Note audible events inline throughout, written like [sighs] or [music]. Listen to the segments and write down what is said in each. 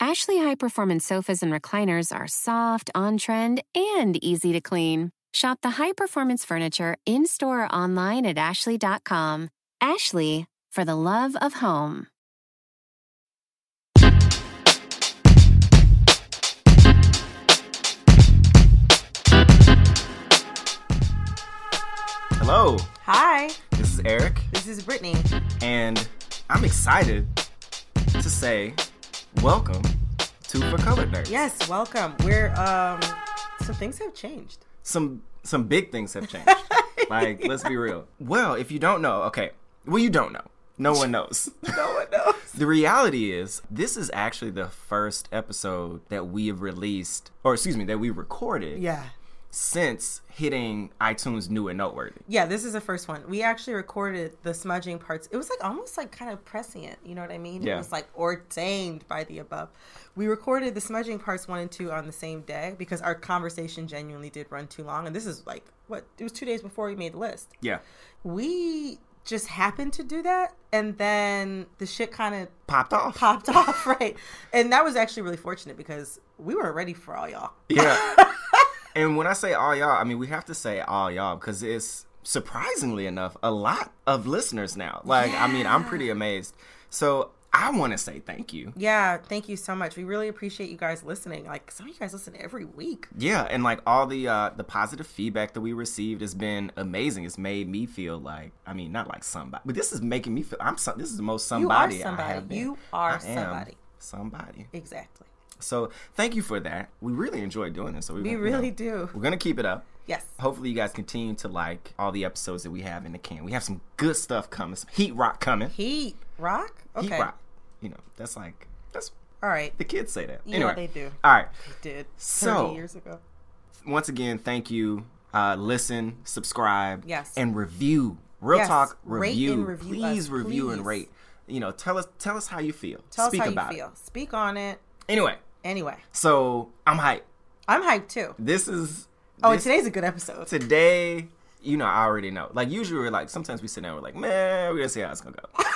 Ashley high performance sofas and recliners are soft, on trend, and easy to clean. Shop the high performance furniture in store or online at Ashley.com. Ashley, for the love of home. Hello, Hi, this is Eric, this is Brittany. and I'm excited to say welcome to For Colored Nerds. Yes, welcome. We're um some things have changed. Some some big things have changed. [laughs] like, let's be real. Well, if you don't know, okay. Well, you don't know. No one knows. [laughs] No one knows. the reality is, this is actually the first episode that we have released, or excuse me, that we recorded Yeah. Since hitting iTunes New and Noteworthy. Yeah, this is the first one. We actually recorded the smudging parts. It was like almost like kind of prescient, you know what I mean? Yeah. It was like ordained by the above. We recorded the smudging parts one and two on the same day because our conversation genuinely did run too long. And this is like what it was two days before we made the list. Yeah. We just happened to do that and then the shit kind of Popped off. popped [laughs] off, right? And that was actually really fortunate because we weren't ready for all y'all. Yeah. [laughs] and when I say all y'all, I mean we have to say all y'all because it's surprisingly enough a lot of listeners now. Like, I mean, I'm pretty amazed. So I want to say thank you. Yeah, thank you so much. We really appreciate you guys listening. Like some of you guys listen every week. Yeah, and like all the uh the positive feedback that we received has been amazing. It's made me feel like I mean, not like somebody, but this is making me feel I'm some. This is the most You are somebody. I have been. You are somebody. Somebody. Exactly. So thank you for that. We really enjoy doing this. So we, We you really know, do. We're gonna keep it up. Yes. Hopefully, you guys continue to like all the episodes that we have in the can. We have some good stuff coming, some heat rock coming. Heat rock. Okay. Heat rock. You know, that's like that's All right. the kids say that. Yeah, anyway, they do. All right. They Did So- years ago. Once again, thank you. Uh, listen, subscribe, Yes. and review. Real Yes. talk, review. review please us, review and rate. You know, tell us tell us how you feel. Tell Speak us how about you feel. it. Speak on it. Anyway, Anyway, so I'm hyped. I'm hyped too. This is Oh, and this- today's a good episode. today. You know, I already know. Like usually, we're like sometimes we sit down, we're like, man, we're gonna see how it's gonna go. [laughs]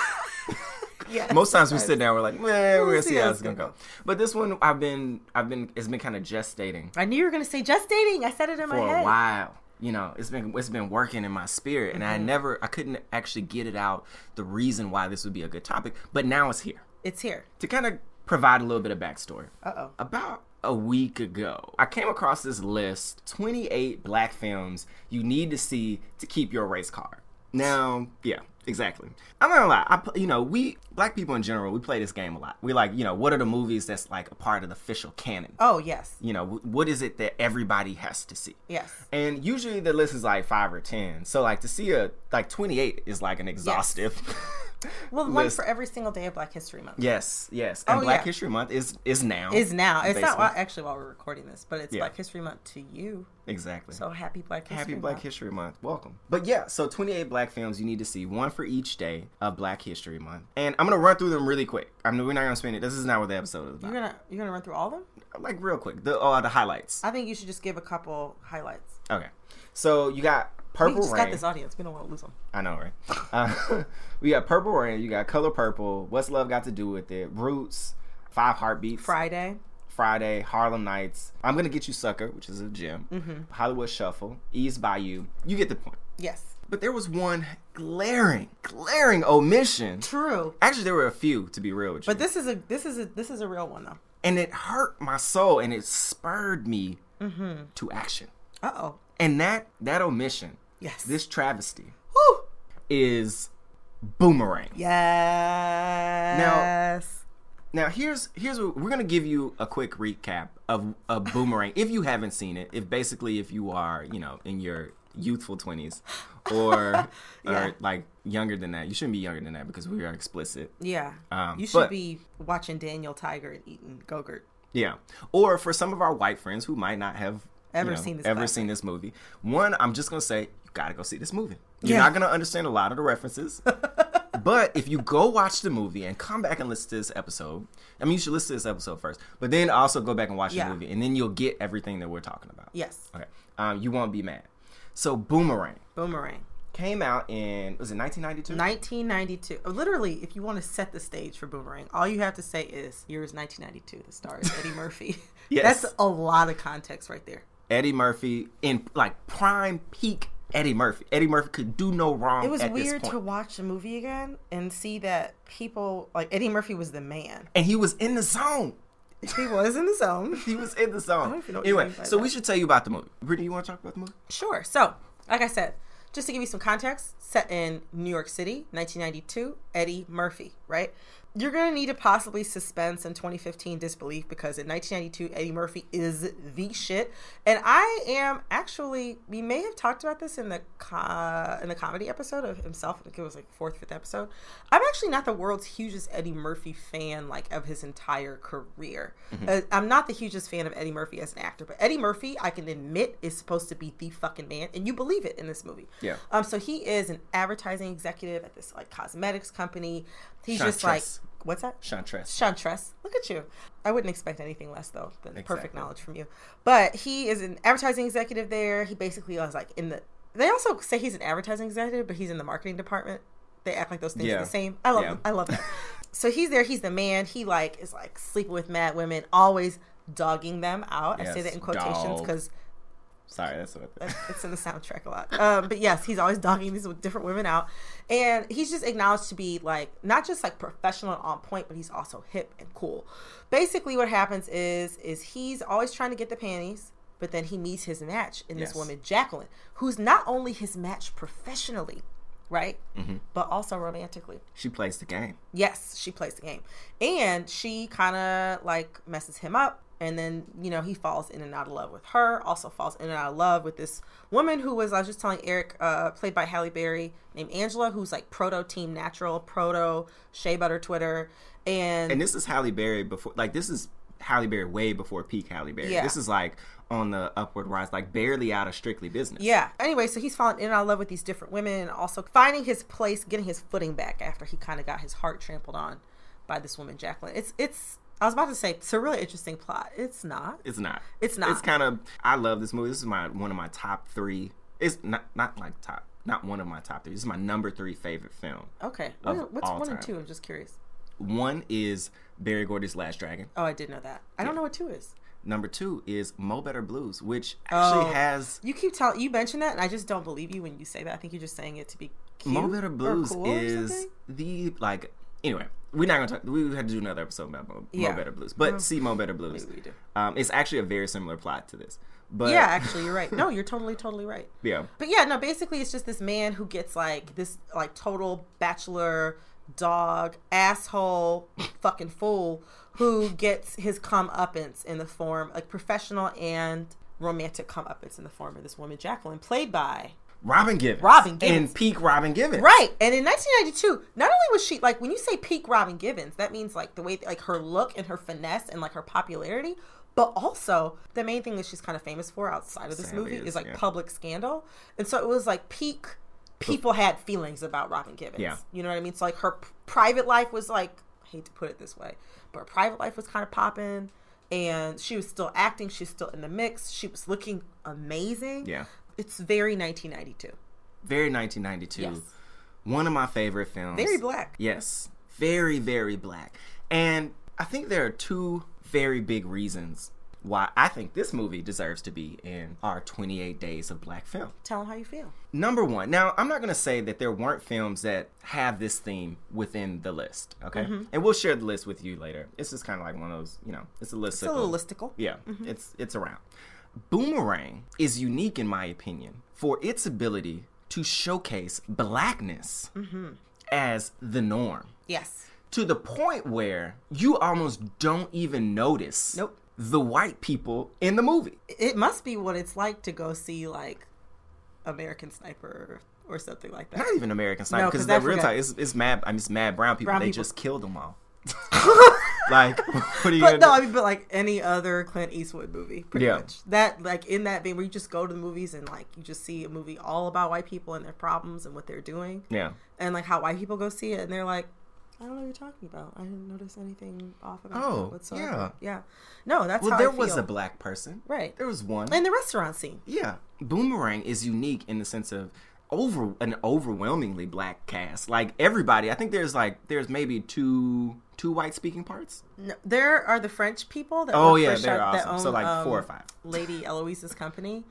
Yeah. Most times we sit down, we're like, man, we're gonna see see how it's gonna gonna go. But this one, I've been, I've been, it's been kind of gestating I knew you were gonna say gestating. I said it in my head for a while. You know, it's been, it's been working in my spirit, and I Mm-hmm. never, I couldn't actually get it out the reason why this would be a good topic. But now it's here It's here. to kind of provide a little bit of backstory. Uh oh. About a week ago, I came across this list 28 black films you need to see to keep your race card. Now, yeah, exactly. I'm not gonna lie. I, you know, we black people in general, we play this game a lot. We like, you know, what are the movies that's like a part of the official canon? Oh yes. You know, wh- what is it that everybody has to see? Yes. And usually the list is like five or ten. So like to see a like 28 is like an exhaustive. [laughs] [laughs] Well, one for every single day of Black History Month. Yes, yes. And Oh, Black yeah. History Month is is now. Is now. It's not basically. while, actually while we're recording this, but it's Yeah. Black History Month to you. Exactly. So happy Black History Happy Month. Black History Month. Welcome. But yeah, so 28 black films you need to see, one for each day of Black History Month. And I'm going to run through them really quick. I mean, we're not going to spend it. This is not what the episode is about. You're gonna you're gonna run through all of them. Like real quick, the uh, the highlights. I think you should just give a couple highlights. Okay. So you got Purple we just Rain. got this audience. We don't want to lose them. I know, right? Uh, [laughs] we got Purple Rain. You got Color Purple. What's Love Got to Do with It? Roots. Five Heartbeats. Friday. Friday. Harlem Nights. I'm gonna get you Sucker, which is a gem. Mm-hmm. Hollywood Shuffle. Eve's Bayou. You get the point. Yes. But there was one glaring, glaring omission. True. Actually, there were a few, to be real with you. But this is a this is a this is a real one though. and it hurt my soul, and it spurred me Mm-hmm. to action. Uh oh. And that that omission, Yes. this travesty, Whew. is Boomerang. Yes. Now here's here's what we're gonna give you a quick recap of a Boomerang if you haven't seen it. If basically if you are you know in your youthful twenties [laughs] or Yeah. or like younger than that, you shouldn't be younger than that because we are explicit. yeah. Um, you should but- be watching Daniel Tiger and eating Gogurt. Yeah. Or for some of our white friends who might not have you Ever know, seen this ever classic. seen this movie. One, I'm just gonna say you gotta go see this movie. You're Yeah. not gonna understand a lot of the references. [laughs] but if you go watch the movie and come back and listen to this episode, I mean you should listen to this episode first. But then also go back and watch Yeah. the movie and then you'll get everything that we're talking about. Yes. Okay. Um, you won't be mad. So Boomerang Boomerang. came out in was it 1992? 1992. Literally, if you want to set the stage for Boomerang, all you have to say is years 1992. The stars Eddie [laughs] Murphy. Yes. That's a lot of context right there. Eddie Murphy in like prime peak Eddie Murphy. Eddie Murphy could do no wrong. It was weird to watch the movie again and see that people like Eddie Murphy was the man. and he was in the zone. He was in the zone. [laughs] He was in the zone. don't know what you anyway, so that. we should tell you about the movie. Brittany, you want to talk about the movie? Sure. So, like I said, just to give you some context, set in New York City, 1992, Eddie Murphy, right? You're going to need to possibly suspend some 2015 disbelief because in 1992, Eddie Murphy is the shit. And I am actually, we may have talked about this in the co- in the comedy episode of himself. I think it was like fourth, fifth episode. I'm actually not the world's hugest Eddie Murphy fan, like of his entire career. Uh, I'm not the hugest fan of Eddie Murphy as an actor, but Eddie Murphy, I can admit, is supposed to be the fucking man, and you believe it in this movie. Yeah. Um. So he is an advertising executive at this like cosmetics company. He's just like, Chantress. what's that? Chantress. Chantress. Look at you. I wouldn't expect anything less though than perfect knowledge from you. But he is an advertising executive there. He basically was like in the. They also say he's an advertising executive, but he's in the marketing department. They act like those things Yeah. are the same. I love. Yeah. I love that. [laughs] so he's there. He's the man. He like is like sleeping with mad women, always dogging them out. I say that in quotations because Sorry, that's what. it's in the soundtrack a lot. Um, but yes, he's always dogging these different women out, and he's just acknowledged to be like not just like professional and on point, but he's also hip and cool. Basically, what happens is is he's always trying to get the panties, but then he meets his match in this Yes. woman Jacqueline, who's not only his match professionally, right, Mm-hmm. but also romantically. she plays the game. Yes, she plays the game. And she kind of like messes him up. And then, you know, he falls in and out of love with her, also falls in and out of love with this woman who was, I was just telling Eric, uh, played by Halle Berry, named Angela, who's like proto Team Natural, proto Shea Butter Twitter. And, And this is Halle Berry before. Like this is Halle Berry way before peak Halle Berry. Yeah. This is like on the upward rise, like barely out of Strictly Business. yeah. Anyway, so he's falling in and out of love with these different women and also finding his place, getting his footing back after he kind of got his heart trampled on by this woman, Jacqueline. It's, it's, I was about to say, it's a really interesting plot. It's not. It's not. It's not. It's kind of. I love this movie. This is my one of my top three. It's not not like top. Not one of my top three. This is my number three favorite film. Okay. What's one and two? I'm just curious. One is Berry Gordy's Last Dragon. Oh, I did know that. I don't know what two is. Number two is Mo Better Blues, which oh. actually Oh. has You keep telling you mention that, and I just don't believe you when you say that. I think you're just saying it to be cute. Mo Better Blues cool is the like. Anyway, we're not gonna talk. We had to do another episode about Mo, Yeah. Mo Better Blues, but see Mo Better Blues. Maybe we do. Um, it's actually a very similar plot to this. But yeah, [laughs] actually, you're right. No, you're totally, totally right. yeah, But yeah, no, basically, it's just this man who gets like this, like total bachelor dog asshole fucking fool who gets his comeuppance in the form like professional and romantic comeuppance in the form of this woman Jacqueline, played by Robin Givens. Robin Givens. And peak Robin Givens. Right. And in 1992, not only was she like when you say peak Robin Givens, that means like the way like her look and her finesse and like her popularity, but also the main thing that she's kind of famous for outside of this movie is, is like yeah. public scandal. And so it was like peak people had feelings about Robin Givens. Yeah. You know what I mean? So like her p- private life was like I hate to put it this way, but her private life was kind of popping and she was still acting, she's still in the mix. She was looking amazing. Yeah. It's very 1992. Very 1992. Yes. One of my favorite films. Very black. Yes. Very, very black. And I think there are two very big reasons why I think this movie deserves to be in our 28 days of black film. Tell them how you feel. Number one, now I'm not going to say that there weren't films that have this theme within the list, okay? Mm-hmm. And we'll share the list with you later. It's just kind of like one of those, you know, it's a list. It's a little listicle. Yeah, it's it's around. Boomerang is unique in my opinion for its ability to showcase blackness mm-hmm. as the norm Yes. to the point where you almost don't even notice Nope. the white people in the movie. It must be what it's like to go see like American Sniper or something like that. Not even American Sniper No, because 'cause the I real time it's, it's mad. I mean, it's mad brown people. Brown they people. just killed them all. [laughs] like, [laughs] what are you But no, do? I mean, but like any other Clint Eastwood movie, pretty Yeah. much. That like in that vein where you just go to the movies and like you just see a movie all about white people and their problems and what they're doing, yeah. and like how white people go see it and they're like, I don't know what you're talking about. I didn't notice anything off about Oh, that whatsoever. yeah. yeah. No, that's Well, there was a black person. right There was one. in the restaurant scene. Yeah, Boomerang is unique in the sense of over an overwhelmingly black cast. Like everybody, I think there's like there's maybe two two white speaking parts. No, there are the French people that Oh, yeah, they're that awesome. So, like, four or um, five. Lady [laughs] Eloise's company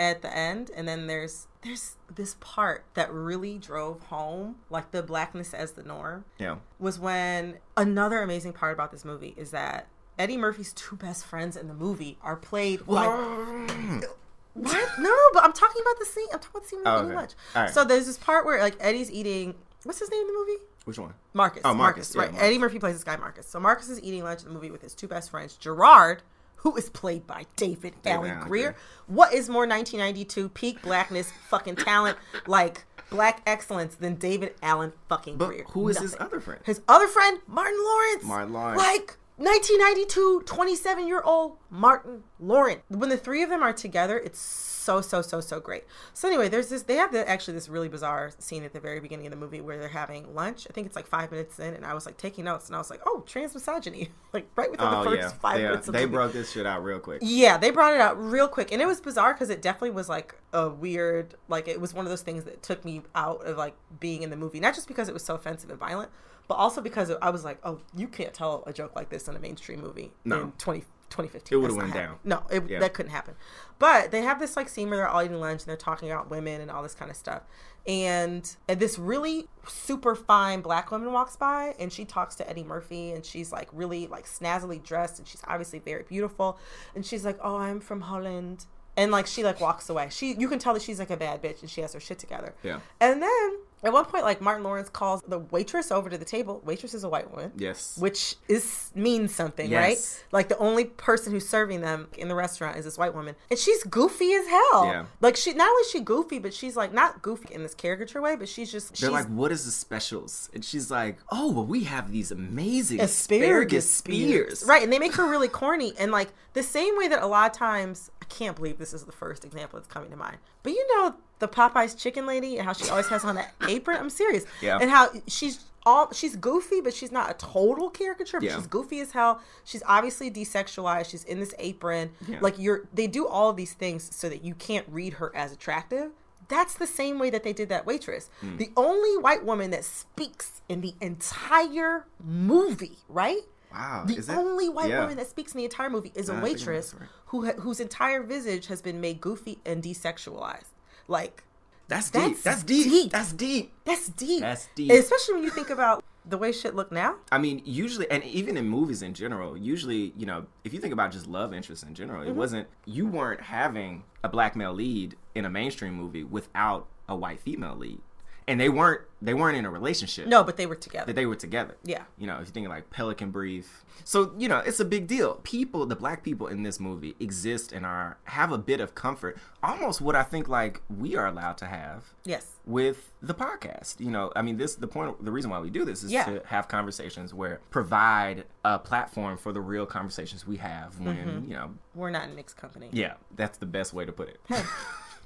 at the end, and then there's there's this part that really drove home like the blackness as the norm Yeah, was when another amazing part about this movie is that Eddie Murphy's two best friends in the movie are played by [gasps] what? No, no, but I'm talking about the scene. I'm talking about the scene Oh, with okay. All right. So there's this part where like Eddie's eating. What's his name in the movie? Which one? Marcus. Oh, Marcus, yeah, right. Marcus. Eddie Murphy plays this guy, Marcus. So Marcus is eating lunch in the movie with his two best friends, Gerard, who is played by David, Alan Alan Grier. What is more 1992 peak blackness, fucking talent, [laughs] like black excellence than David Alan fucking But Grier? who is his other friend? His other friend, Martin Lawrence. Martin Lawrence. Like 1992, 27 year old Martin Lawrence. When the three of them are together, it's so, so, so, so great. So, anyway, there's this, they have the, actually this really bizarre scene at the very beginning of the movie where they're having lunch. I think it's like five minutes in, and I was like taking notes, and I was like, oh, trans misogyny. [laughs] like right within Oh the first yeah, five they, minutes of the they movie. brought this shit out real quick. Yeah, they brought it out real quick, and it was bizarre because it definitely was like a weird, like it was one of those things that took me out of like being in the movie, not just because it was so offensive and violent, but also because I was like, oh, you can't tell a joke like this in a mainstream movie No. in 20, 2015. It would've That's went happening. down. No, it, Yeah. that couldn't happen. But they have this like scene where they're all eating lunch and they're talking about women and all this kind of stuff. And, and this really super fine black woman walks by and she talks to Eddie Murphy and she's like really like snazzily dressed and she's obviously very beautiful. And she's like, Oh, I'm from Holland. And like she like walks away. She you can tell that she's like a bad bitch and she has her shit together. Yeah. And then at one point, like Martin Lawrence calls the waitress over to the table. Waitress is a white woman. Yes. Which is means something, Yes. right? Like the only person who's serving them in the restaurant is this white woman, and she's goofy as hell. Yeah. Like she not only is she goofy, but she's like not goofy in this caricature way, but she's just They're she's like, "What is the specials?" And she's like, "Oh, well, we have these amazing asparagus spears." Right, and they make her really corny and like the same way that a lot of times I can't believe this is the first example that's coming to mind. But you know the Popeyes chicken lady and how she always has on that [laughs] apron. I'm serious. Yeah. And how she's all she's goofy, but she's not a total caricature. But Yeah. she's goofy as hell. She's obviously desexualized. She's in this apron. Yeah. Like you're they do all of these things so that you can't read her as attractive. That's the same way that they did that waitress. Hmm. The only white woman that speaks in the entire movie, right? Wow, The is it? only white Yeah. woman that speaks in the entire movie is a I think waitress right. who ha- whose entire visage has been made goofy and desexualized. Like That's deep. That's deep. deep. That's deep. that's deep. That's deep. Especially when you think about the way shit look now. I mean, usually, and even in movies in general, usually, you know, if you think about just love interests in general, Mm-hmm. it wasn't, you weren't having a black male lead in a mainstream movie without a white female lead. And they weren't, they weren't in a relationship. No, but they were together. That they were together. Yeah. You know, if you're thinking like Pelican Brief. So, you know, it's a big deal. People, the black people in this movie exist and are, have a bit of comfort. Almost what I think like we are allowed to have yes. with the podcast. You know, I mean, this the point. The reason why we do this is Yeah. to have conversations where provide a platform for the real conversations we have when Mm-hmm. you know. We're not in mixed company. Yeah, that's the best way to put it. [laughs]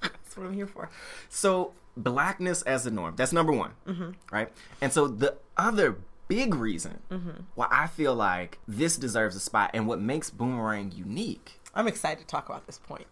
[laughs] That's what I'm here for. so blackness as the norm. That's number one, Mm-hmm. right? And so the other big reason Mm-hmm. why I feel like this deserves a spot and what makes Boomerang unique I'm excited to talk about this point.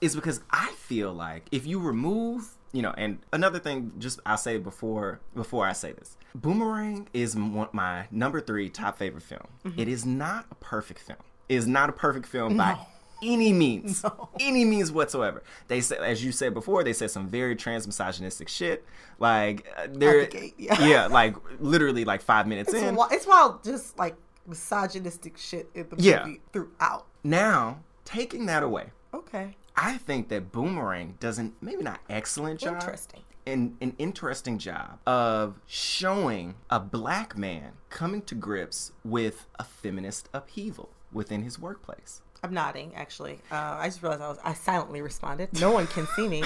is because I feel like if you remove, you know, and another thing, just I'll say before before I say this, Boomerang is my number three top favorite film. It is not a perfect film. It is not a perfect film by any means, [laughs] any means whatsoever. They said, as you said before, they said some very trans misogynistic shit. Like uh, they're the gate, yeah. like literally like five minutes It's, in. wi- it's wild, just like misogynistic shit in the Yeah. movie throughout. Now taking that away, Okay. I think that Boomerang does an maybe not excellent job. Interesting. an, an interesting job of showing a black man coming to grips with a feminist upheaval within his workplace. I'm nodding. Actually, uh, I just realized I was. I silently responded. [laughs] No one can see me.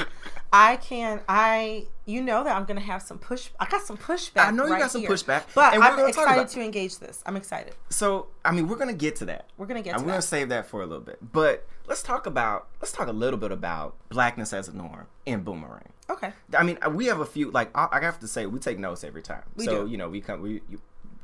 I can. I. You know that I'm gonna have some push. I got some pushback. I know you right got some here. pushback, but I'm excited to engage this. I'm excited. So, I mean, we're gonna get to that. We're gonna get I'm to gonna that. save that for a little bit. But let's talk about let's talk a little bit about blackness as a norm in Boomerang. Okay. I mean, we have a few. Like I, I have to say, we take notes every time. We so do. you know, we come. We you,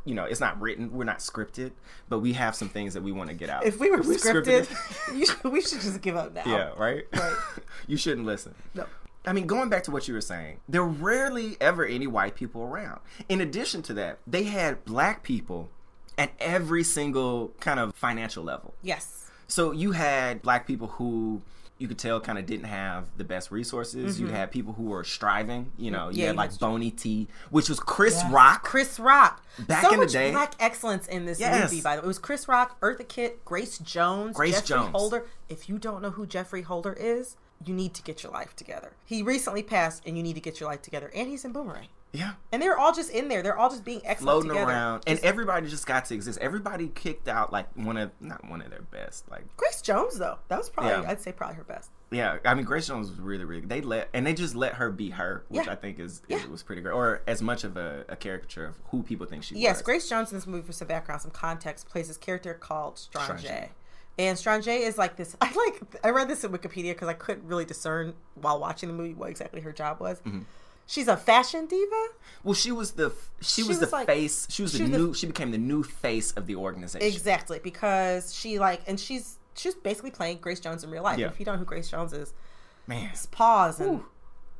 you know, it's not written. We're not scripted, but we have some things that we want to get out. If we were We're scripted, [laughs] you should, we should just give up now. yeah, right. Right. [laughs] you shouldn't listen. No. I mean, going back to what you were saying, there were rarely ever any white people around. In addition to that, they had black people at every single kind of financial level. Yes. So you had black people who you could tell kind of didn't have the best resources. You had people who were striving. You know, you Mm-hmm. Yeah, had like had- Bony T, which was Chris Rock. Chris Rock. Back so in the much day- black excellence in this Yes. movie. By the way, it was Chris Rock, Eartha Kitt, Grace Jones, Grace Geoffrey Jones. Holder. If you don't know who Geoffrey Holder is, you need to get your life together. He recently passed, and you need to get your life together. And he's in Boomerang. Yeah. And they're all just in there. They're all just being excellent Floating together. around, and everybody just got to exist. Everybody kicked out like one of not one of their best. Like Grace Jones, though, that was probably Yeah. I'd say probably her best. Yeah, I mean Grace Jones was really, really. They let and they just let her be her, which Yeah. I think is, Yeah. is was pretty great, or as much of a, a caricature of who people think she Yes, was. Grace Jones in this movie, for some background, some context, plays this character called Strange. Strange. And Strange is like this. [laughs] I like. I read this in Wikipedia because I couldn't really discern while watching the movie what exactly her job was. Mm-hmm. She's a fashion diva. Well, she was the she, She was, was the like- face. She was she the was the- new. she became the new face of the organization. Exactly, because she like, and she's she's basically playing Grace Jones in real life. Yeah. If you don't know who Grace Jones is, Man, just pause and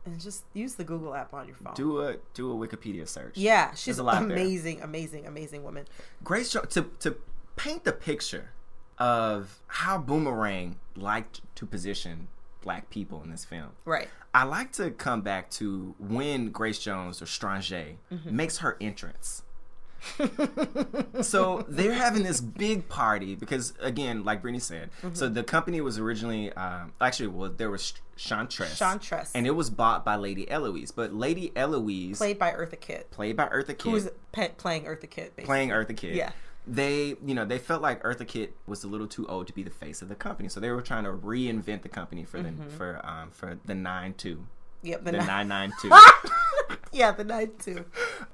and just use the Google app on your phone. do a do a Wikipedia search. yeah, she's a lot there. amazing, amazing, amazing woman. Grace Jones to to paint the picture of how Boomerang liked to position black people in this film. Right. I like to come back to when Grace Jones or Strange Mm-hmm. makes her entrance. so they're having this big party because, again, like Brittany said, Mm-hmm. so the company was originally um, actually well there was Chantress, Chantress. and it was bought by Lady Eloise, but Lady Eloise Played by Eartha Kitt, played by Eartha Kitt, who's pe- playing Eartha Kitt, basically. playing Eartha Kitt. Yeah. They, you know, they felt like Eartha Kitt was a little too old to be the face of the company, so they were trying to reinvent the company for the for um for the nine two, Yep, the, the nine nine two. [laughs] yeah, the night too.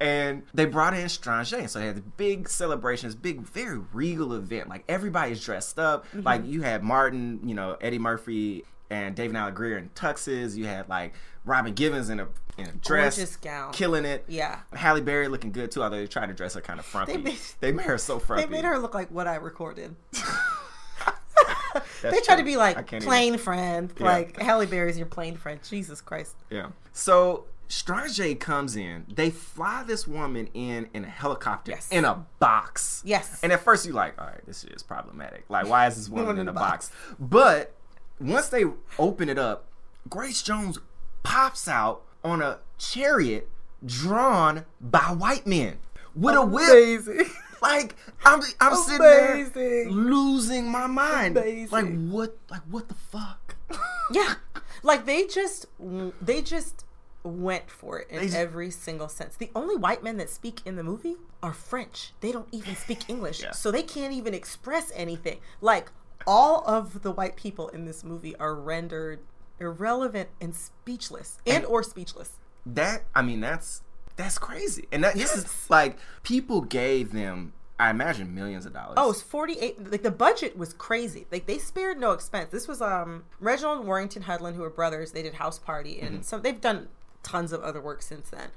and they brought in Strange, so they had big celebrations, big, very regal event. Like everybody's dressed up. Mm-hmm. Like you had Martin, you know, Eddie Murphy and David Alan Grier in tuxes. You had like Robin Givens in a in a dress, Gorgeous gown. killing it. Yeah. Halle Berry looking good too, although they tried to dress her kind of frumpy. They They made- made, her so frumpy. They made her look like what I recorded. [laughs] [laughs] They try to be like plain friend, Yeah. like Halle Berry's your plain friend. Jesus Christ. Yeah. So Strange comes in. They fly this woman in in a helicopter Yes. in a box. Yes. And at first you're like, all right, this is problematic. Like, why is this [laughs] woman in in a a box? But once they open it up, Grace Jones pops out on a chariot drawn by white men with a whip. Like I'm, I'm sitting there losing my mind. Amazing. Like what? Like what the fuck? [laughs] yeah. Like they just they just went for it in just- every single sense. The only white men that speak in the movie are French. They don't even speak [laughs] English. Yeah. So they can't even express anything. Like all of the white people in this movie are rendered irrelevant and speechless and, or speechless. that I mean that's that's crazy. And that this is like people gave them I imagine millions of dollars. Oh, it's 48 like the budget was crazy. Like they spared no expense. This was um Reginald and Warrington Hudlin who were brothers. They did House Party and Mm-hmm. some they've done tons of other work since then.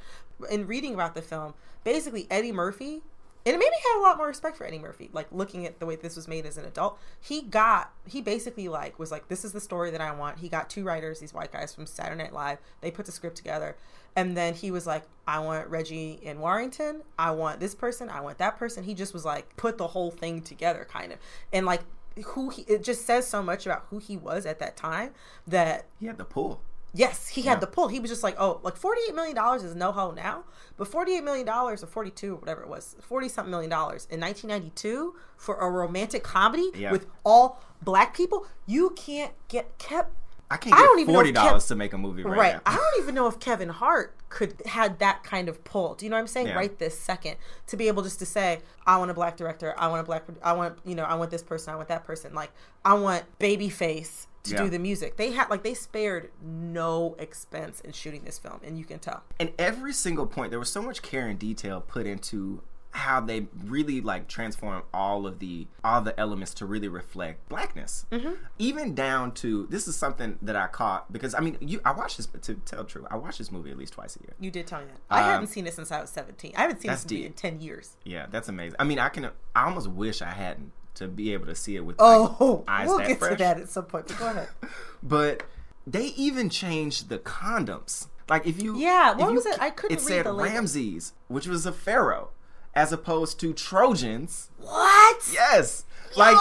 In reading about the film, basically Eddie Murphy and it made me have a lot more respect for Eddie Murphy. Like looking at the way this was made as an adult, he got he basically like was like, "This is the story that I want." He got two writers, these white guys from Saturday Night Live. They put the script together, and then he was like, "I want Reggie and Warrington. I want this person. I want that person." He just was like put the whole thing together, kind of, and like who he. It just says so much about who he was at that time that he had the pull. Yes, he had the pull. He was just like, oh, like forty-eight million dollars is no ho now, but forty-eight million dollars or forty-two or whatever it was, forty something million dollars in nineteen ninety-two for a romantic comedy Yeah. with all black people, you can't get kept. I can't I don't even know forty dollars to make a movie right, Right. now. I don't even know if Kevin Hart could had that kind of pull. Do you know what I'm saying? Yeah. Right this second to be able just to say, I want a black director. I want a black. I want you know. I want this person. I want that person. Like I want Babyface to Yeah. do the music. They had like they spared no expense in shooting this film, and you can tell. and every single point there was so much care and detail put into how they really like transform all of the all the elements to really reflect blackness Mm-hmm. even down to this is something that i caught because i mean you i watched this to tell true i watch this movie at least twice a year You did tell me that. I Um, haven't seen it since I was 17. I haven't seen this movie deep. in 10 years. yeah that's amazing i mean i can i almost wish i hadn't to be able to see it with Oh, like, [laughs] eyes we'll that get fresh to that at some point. But go ahead. [laughs] but they even changed the condoms. Like if you Yeah, what you was it? I couldn't It said the. Ramses, which was a pharaoh, as opposed to Trojans. What? Yes, like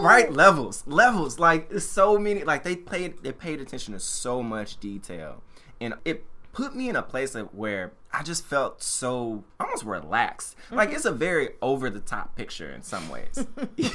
right levels, levels. Like it's so many. Like they paid they paid attention to so much detail, and it put me in a place of where I just felt so almost relaxed. Like it's a very over the top picture in some ways.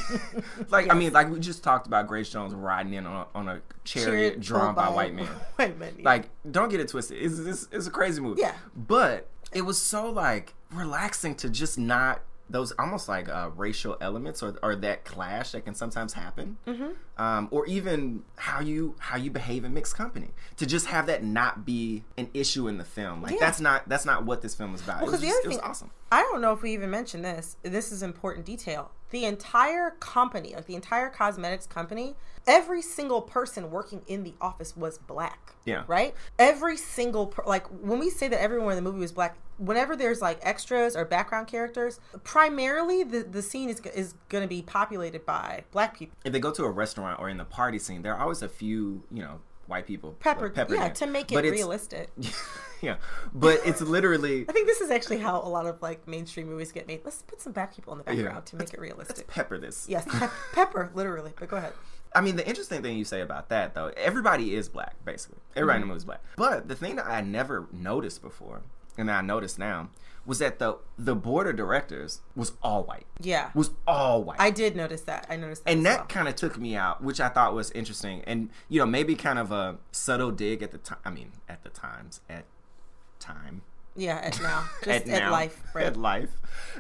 [laughs] like I mean, like we just talked about Grace Jones riding in on a, on a chariot, Chariot drawn by by white men. [laughs] white men, yeah. Like don't get it twisted. It's, it's it's a crazy movie. Yeah. but it was so like relaxing to just not those almost like uh, racial elements or, or that clash that can sometimes happen Mm-hmm. um, or even how you how you behave in mixed company to just have that not be an issue in the film like Yeah. that's not that's not what this film is about Well, it was, just- other it was awesome I don't know if we even mentioned this. This is important detail. The entire company, like the entire cosmetics company, every single person working in the office was black. Yeah. Right. Every single per- like when we say that everyone in the movie was black. Whenever there's like extras or background characters, primarily the the scene is is going to be populated by black people. if they go to a restaurant or in the party scene there are always a few you know white people Pepper, peppered yeah, in. to make it But realistic. [laughs] yeah but it's literally I think this is actually how a lot of like mainstream movies get made. Let's put some black people in the background to make it realistic. pepper this Yes, pep- [laughs] pepper, literally. But go ahead. I mean, the interesting thing you say about that, though, everybody is black, basically. Everybody Mm-hmm. in the movie is black. But the thing that I never noticed before, and I noticed now, was that the the board of directors was all white. Yeah, Was all white. I did notice that. I noticed that. and that well. kind of took me out, which I thought was interesting, and you know maybe kind of a subtle dig at the time. I mean, at the times, at time, yeah, at now, [laughs] just at, now, life, [laughs] right? at life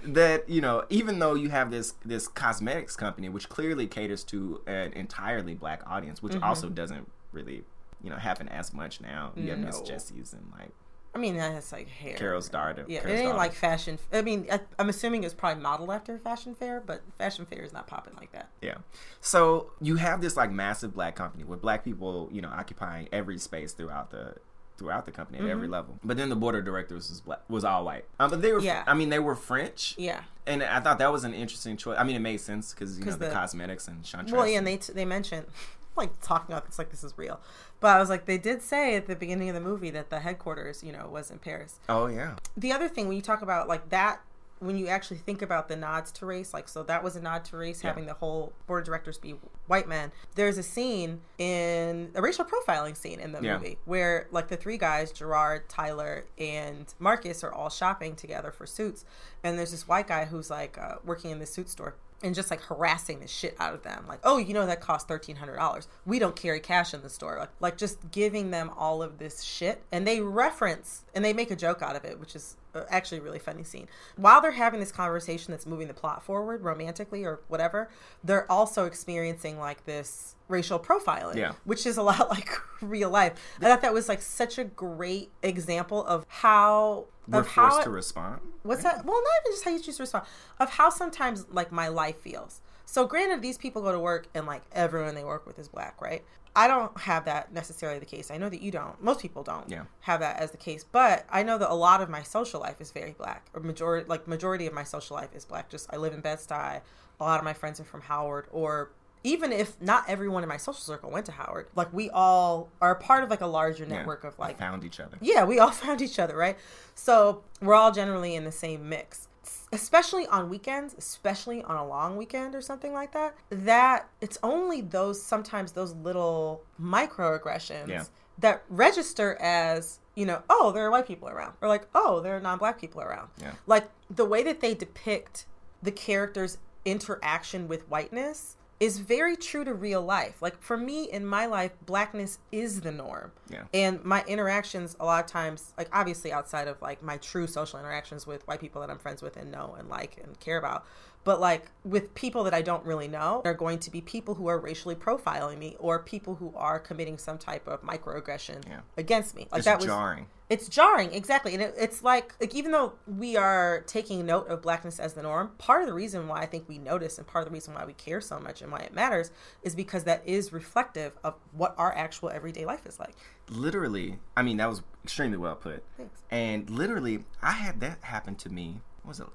that you know even though you have this this cosmetics company which clearly caters to an entirely black audience which Mm-hmm. also doesn't really you know happen as much now you have miss jessie's and like I mean, that's like hair. carol's daughter Yeah, Carol's it ain't daughter. like fashion. I mean, I, I'm assuming it's probably modeled after Fashion Fair, but Fashion Fair is not popping like that. yeah so you have this like massive black company with black people you know occupying every space throughout the throughout the company at Mm-hmm. every level but then the board of directors was black was all white um, but they were Yeah. i mean they were french Yeah. and I thought that was an interesting choice. I mean, it made sense because you know the, the- cosmetics and Chantress. Well, yeah, and they t- they mentioned [laughs] like talking about this like this is real, but I was like, they did say at the beginning of the movie that the headquarters, you know, was in Paris. Oh yeah, the other thing when you talk about like that when you actually think about the nods to race like so that was a nod to race having the whole board of directors be white men. There's a scene in a racial profiling scene in the Yeah. movie where like the three guys gerard tyler and marcus are all shopping together for suits. And there's this white guy who's like uh, working in the suit store and just like harassing the shit out of them. Like oh you know that costs $1300 we don't carry cash in the store. Like, like just giving them all of this shit. And they reference and they make a joke out of it which is actually really funny scene while they're having this conversation that's moving the plot forward romantically or whatever they're also experiencing like this racial profiling Yeah. which is a lot [laughs] like real life i thought that was like such a great example of how we're of how forced it- to respond. What's that? Well, not even just how you choose to respond, of how sometimes like my life feels. So, granted, these people go to work and like everyone they work with is black, right? I don't have that necessarily the case. I know that you don't. Most people don't Yeah. have that as the case, but I know that a lot of my social life is very black, or majority like majority of my social life is black. Just I live in Bed Stuy. A lot of my friends are from Howard, or even if not everyone in my social circle went to Howard, like we all are part of like a larger Yeah. network of like found each other. yeah, we all [laughs] found each other, right? So we're all generally in the same mix. Especially on weekends, especially on a long weekend or something like that, that it's only those sometimes those little microaggressions Yeah. that register as, you know, oh, there are white people around. Or like, oh, there are non black people around. Yeah. Like the way that they depict the characters' interaction with whiteness is very true to real life. Like for me in my life, blackness is the norm. Yeah. And my interactions a lot of times, like obviously outside of like my true social interactions with white people that I'm friends with and know and like and care about, but like with people that I don't really know, there are going to be people who are racially profiling me or people who are committing some type of microaggression Yeah. against me. Like It's that was jarring. it's jarring exactly and it, it's like like even though we are taking note of blackness as the norm part of the reason why i think we notice and part of the reason why we care so much and why it matters is because that is reflective of what our actual everyday life is like literally i mean that was extremely well put Thanks. and literally i had that happen to me what was it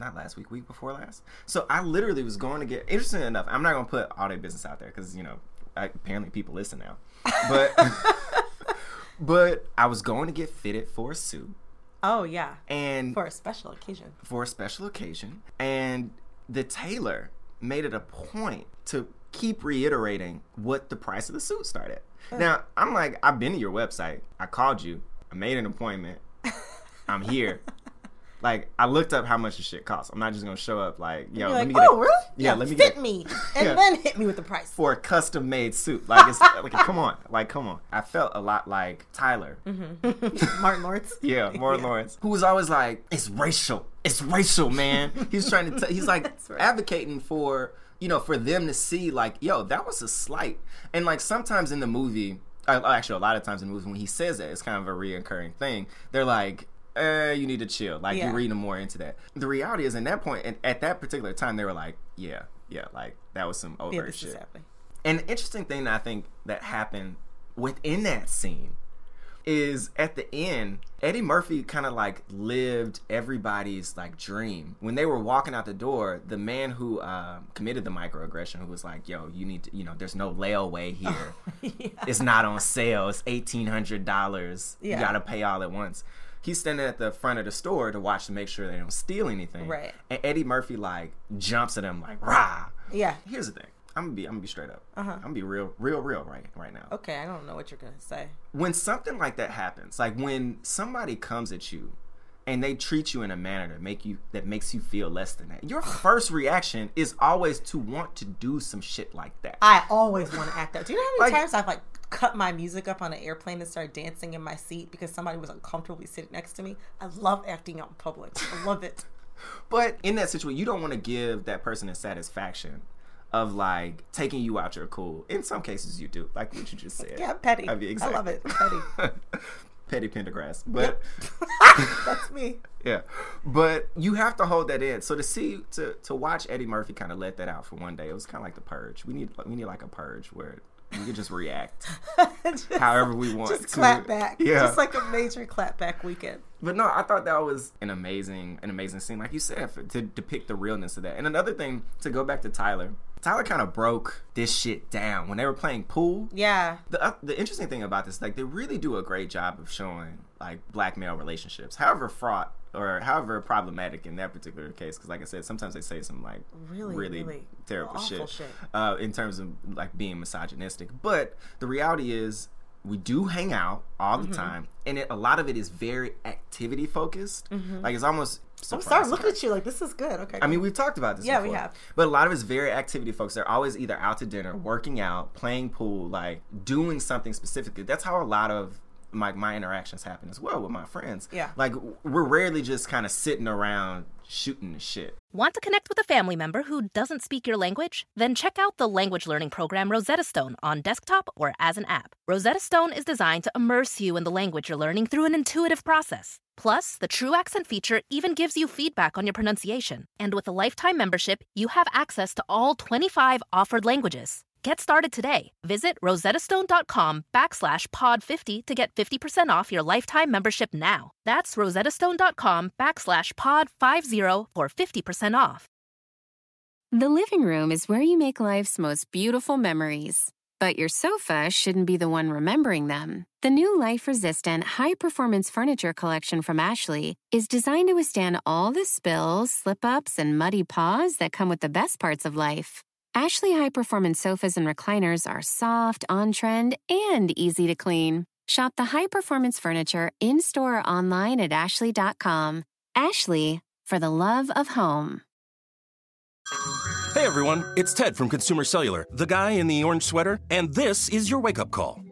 not last week week before last. So i literally was going to get interesting enough i'm not going to put all their business out there because you know I, apparently people listen now. But [laughs] but i was going to get fitted for a suit. Oh yeah. And for a special occasion. For a special occasion. And the tailor made it a point to keep reiterating what the price of the suit started. Now i'm like i've been to your website. I called you. I made an appointment. I'm here [laughs] like i looked up how much the shit costs. I'm not just gonna show up like yo let me get oh a, really? Yeah, let me fit get me. [laughs] And Yeah. then hit me with the price. For a custom made suit. Like it's [laughs] like come on. Like come on. I felt a lot like tyler. [laughs] Martin lawrence? Yeah, Martin Lawrence, who was always like, "It's racial, it's racial, man." He's trying to, t- he's like right. advocating for, you know, for them to see, like, yo, that was a slight. And like sometimes in the movie, uh, actually, a lot of times in movies when he says that, it's kind of a reoccurring thing. They're like, "Uh, you need to chill." Like Yeah. you're reading more into that. The reality is, in that point, and at that particular time, they were like, "Yeah, yeah, like that was some yeah overt this shit." An interesting thing I think that happened within that scene is at the end, Eddie Murphy kind of like lived everybody's like dream. When they were walking out the door, the man who um, committed the microaggression, who was like, "Yo, you need to, you know, there's no layaway [laughs] here. It's not on sale. It's eighteen hundred dollars. Yeah. You got to pay all at once." He's standing at the front of the store to watch to make sure they don't steal anything. Right. And Eddie Murphy like jumps at him like, "Rah!" yeah Here's the thing. I'm gonna be I'm gonna be straight up. Uh-huh. I'm gonna be real, real, real right right now. okay i don't know what you're gonna say When something like that happens, like when somebody comes at you and they treat you in a manner that make you that makes you feel less than that, your [sighs] first reaction is always to want to do some shit like that. I always want to act out. Do you know how many Like- times I've like cut my music up on an airplane and started dancing in my seat because somebody was uncomfortably sitting next to me? I love acting out in public. I love it. [laughs] But in that situation, you don't want to give that person a satisfaction of like taking you out your cool. In some cases, you do, like what you just said. Yeah, petty. I, mean, I love it. Petty. [laughs] Petty Pendergrass, but. [laughs] That's me. Yeah, but you have to hold that in. So to see to to watch Eddie Murphy kind of let that out for one day, it was kind of like the purge. We need we need like a purge where we can just react [laughs] just, however we want. just to clap back. Yeah, Just like a major clap back weekend. but no, I thought that was an amazing an amazing scene, like you said, for, to depict the realness of that. And another thing to go back to Tyler. Tyler kind of broke this shit down when they were playing pool. Yeah. The uh, the interesting thing about this, like they really do a great job of showing like black male relationships, however fraught or however problematic in that particular case. Because like I said, sometimes they say some like Really, really, really terrible shit, shit. Uh, in terms of like being misogynistic. But the reality is. We do hang out all Mm-hmm. the time, and it, a lot of it is very activity focused. Like it's almost. Mm-hmm. I'm sorry. Look at you. Like this is good. Okay. I mean, we've talked about this. Yeah, we have. But a lot of it's very activity folks. They're always either out to dinner, working out, playing pool, like doing something specifically. That's how a lot of my my interactions happen as well with my friends. Yeah. like we're rarely just kind of sitting around shooting the shit. Want to connect with a family member who doesn't speak your language? Then check out the language learning program Rosetta Stone on desktop or as an app. Rosetta Stone is designed to immerse you in the language you're learning through an intuitive process. Plus, the True Accent feature even gives you feedback on your pronunciation. And with a lifetime membership, you have access to all 25 offered languages. Get started today. Visit rosettastone.com backslash pod50 to get 50% off your lifetime membership now. That's rosettastone.com backslash pod50 for 50% off. The living room is where you make life's most beautiful memories. But your sofa shouldn't be the one remembering them. The new life resistant, high performance furniture collection from Ashley is designed to withstand all the spills, slip ups, and muddy paws that come with the best parts of life. Ashley high performance sofas and recliners are soft, on trend, and easy to clean. Shop the high performance furniture in store or online at ashley.com. Ashley, for the love of home. Hey everyone, it's Ted from Consumer Cellular, the guy in the orange sweater, and this is your wake up call.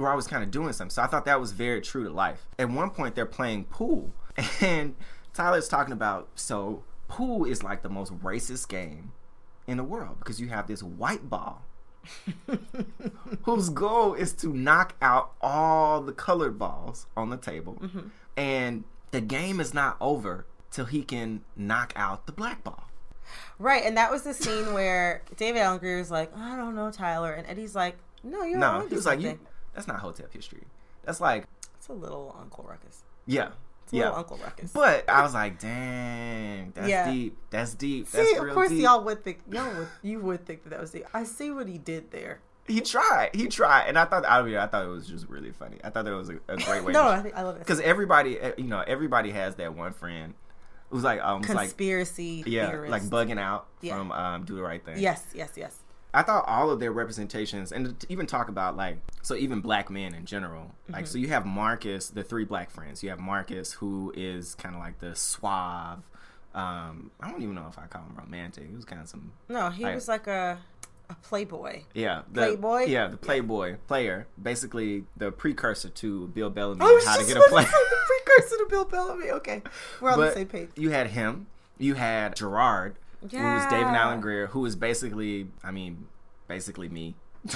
Where I was kind of doing something. So I thought that was very true to life. At one point, they're playing pool, [laughs] and Tyler's talking about so pool is like the most racist game in the world because you have this white ball [laughs] whose goal is to knock out all the colored balls on the table, mm-hmm. and the game is not over till he can knock out the black ball. Right, and that was the scene where David Alan Grier is like, I don't know, Tyler, and Eddie's like, No, you're No, on he to was like, you, "That's not Hotep history. That's like, It's a little Uncle Ruckus. yeah." a yeah, little Uncle Ruckus. But I was like, "Dang, that's Yeah. deep. That's deep. See, That's of course, deep." y'all would think, y'all would, you would think that that was the. I see what he did there. He tried. He tried, and I thought out of it, I thought it was just really funny. I thought that was a, a great way. [laughs] No, I, think, I love it. because everybody, eh, you know, everybody has that one friend who's like, um, it's like, Conspiracy yeah, theorist. like bugging out Yeah. from um, do the right thing. Yes, yes, yes. I thought all of their representations, and to even talk about like, so even black men in general, like, Mm-hmm. so you have Marcus, the three black friends. You have Marcus, who is kind of like the suave. Um, I don't even know if I call him romantic. He was kind of some No, he I- was like a a playboy. Yeah, the, Playboy? Yeah, the Playboy player, basically the precursor to Bill Bellamy. I was how to get a play. the precursor to Bill Bellamy. Okay, we're on the But same page. you had him. You had Gerard, who was David Yeah. Alan Grier, who was basically, I mean, basically me. [laughs]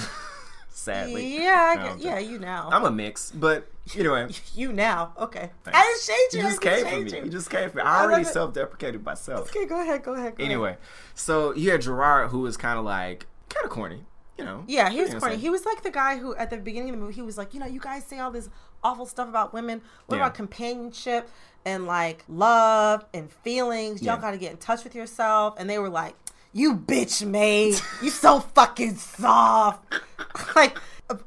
Sadly, Yeah, I yeah, you now. I'm a mix, but anyway. [laughs] you now. Okay, thanks. I didn't shade you. You just came for me. you. You just came for me. I I already self-deprecated myself. Okay, go ahead. Go ahead. Go ahead. Anyway, so you had Gerard, who was kind of like, kind of corny, you know. Yeah, he was corny. He was like the guy who, at the beginning of the movie, he was like, you know, you guys say all this awful stuff about women. What Yeah. about companionship and like love and feelings? Y'all Yeah. got to get in touch with yourself. And they were like, you bitch made. You so fucking soft. [laughs] like,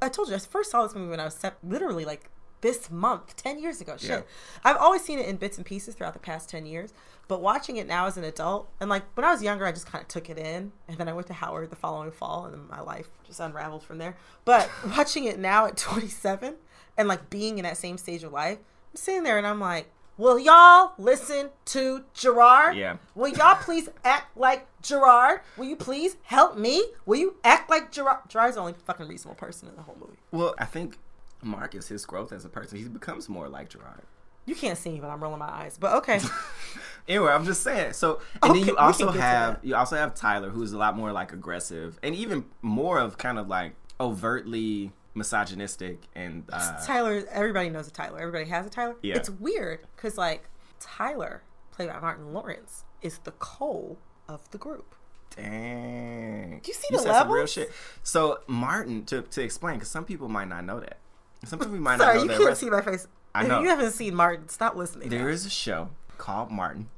I told you, I first saw this movie when I was se- literally like this month, 10 years ago. Shit. Yeah. I've always seen it in bits and pieces throughout the past 10 years. But watching it now as an adult, and like when I was younger, I just kind of took it in. And then I went to Howard the following fall, and then my life just unraveled from there. But [laughs] watching it now at 27 and like being in that same stage of life, I'm sitting there and I'm like, Will y'all listen to Gerard? Yeah. Will y'all please act like Gerard? Will you please help me? Will you act like Gerard? Gerard's the only fucking reasonable person in the whole movie. Well, I think Marcus, his growth as a person, he becomes more like Gerard. You can't see me, but I'm rolling my eyes. But okay. [laughs] Anyway, I'm just saying. So, and Okay, then you also can get to have you also have Tyler, who's a lot more like aggressive, and even more of kind of like overtly misogynistic and uh, Tyler, everybody knows a Tyler. Everybody has a Tyler. Yeah. It's weird because, like, Tyler, played by Martin Lawrence, is the Cole of the group. dang. Do you see you the some real shit. So Martin, to to explain, because some people might not know that. Some people might not Sorry, know you that. can't rest- see my face. I if know. you haven't seen Martin, stop listening. There now. is a show called Martin.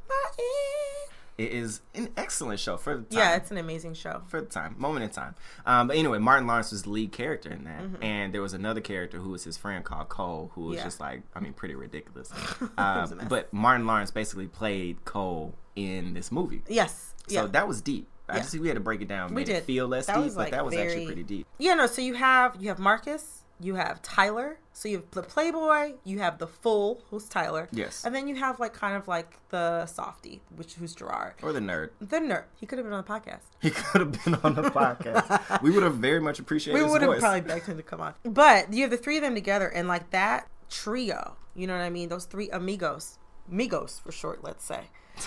It is an excellent show for the time. Yeah, it's an amazing show. for the time, moment in time. Um, but anyway, Martin Lawrence was the lead character in that, Mm-hmm. and there was another character who was his friend called Cole, who was Yeah. just like, I mean, pretty ridiculous. [laughs] Uh, but Martin Lawrence basically played Cole in this movie, Yes. so Yeah. that was deep. I Yeah. just we had to break it down, we made did it feel less That deep, but like, that was actually pretty deep. Yeah, no. So you have you have Marcus, you have Tyler, so you have the Playboy, you have the full, who's Tyler, Yes. and then you have like kind of like the softy, which who's Gerard. Or the nerd. The nerd. He could have been on the podcast. He could have been on the podcast. we would have very much appreciated we would have probably begged him to come on. But you have the three of them together, and like that trio, you know what I mean? Those three amigos, amigos for short, let's say. [laughs]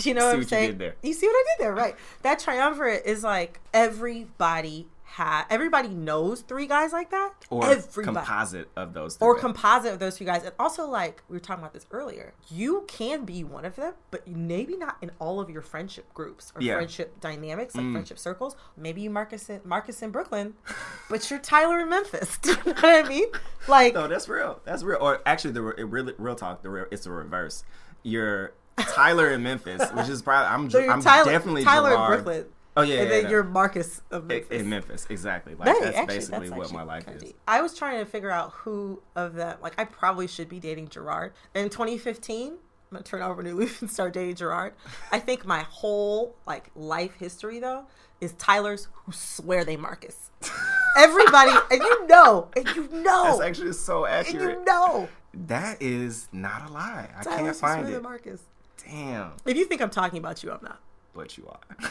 You know what I'm what you saying? there. You see what I did there, right? That triumvirate is like everybody ha everybody knows three guys like that. Or everybody. composite of those. or three. composite of those two guys. And also, like we were talking about this earlier, you can be one of them, but maybe not in all of your friendship groups or Yeah. friendship dynamics, like Mm. friendship circles. Maybe you Marcus in, Marcus in Brooklyn, [laughs] but you're Tyler in Memphis. [laughs] Do you know what I mean? Like, no, that's real. That's real. Or actually, the re- it real talk. The real, it's the reverse. You're Tyler in Memphis, which is probably I'm. [laughs] so I'm Tyler, definitely Tyler in Brooklyn. Oh yeah, and yeah, then yeah. you're Marcus of In- Memphis. in Memphis, exactly. Like Hey, that's actually, basically that's what my life is. deep. I was trying to figure out who of them, like, I probably should be dating Gerard. In 2015, I'm gonna turn over a new [laughs] leaf and start dating Gerard. I think my whole like life history though is Tyler's who swear they Marcus. [laughs] Everybody, and you know, and you know, That's actually so and accurate. you know, That is not a lie. I Tyler's can't find swear it. Marcus. Damn, If you think I'm talking about you, I'm not. but you are. [laughs]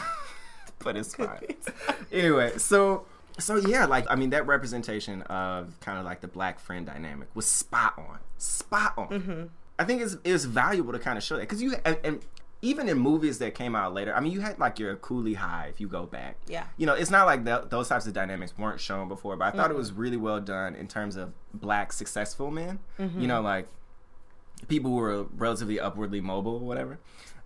but it's fine. anyway, so so yeah, like I mean that representation of kind of like the black friend dynamic was spot on, spot on. Mm-hmm. I think it's it's valuable to kind of show that because you and, and even in movies that came out later, I mean, you had like your Cooley High if you go back. Yeah. You know, it's not like th- those types of dynamics weren't shown before, but I thought it Mhm. was really well done in terms of black successful men. Mhm. You know, like people who were relatively upwardly mobile or whatever.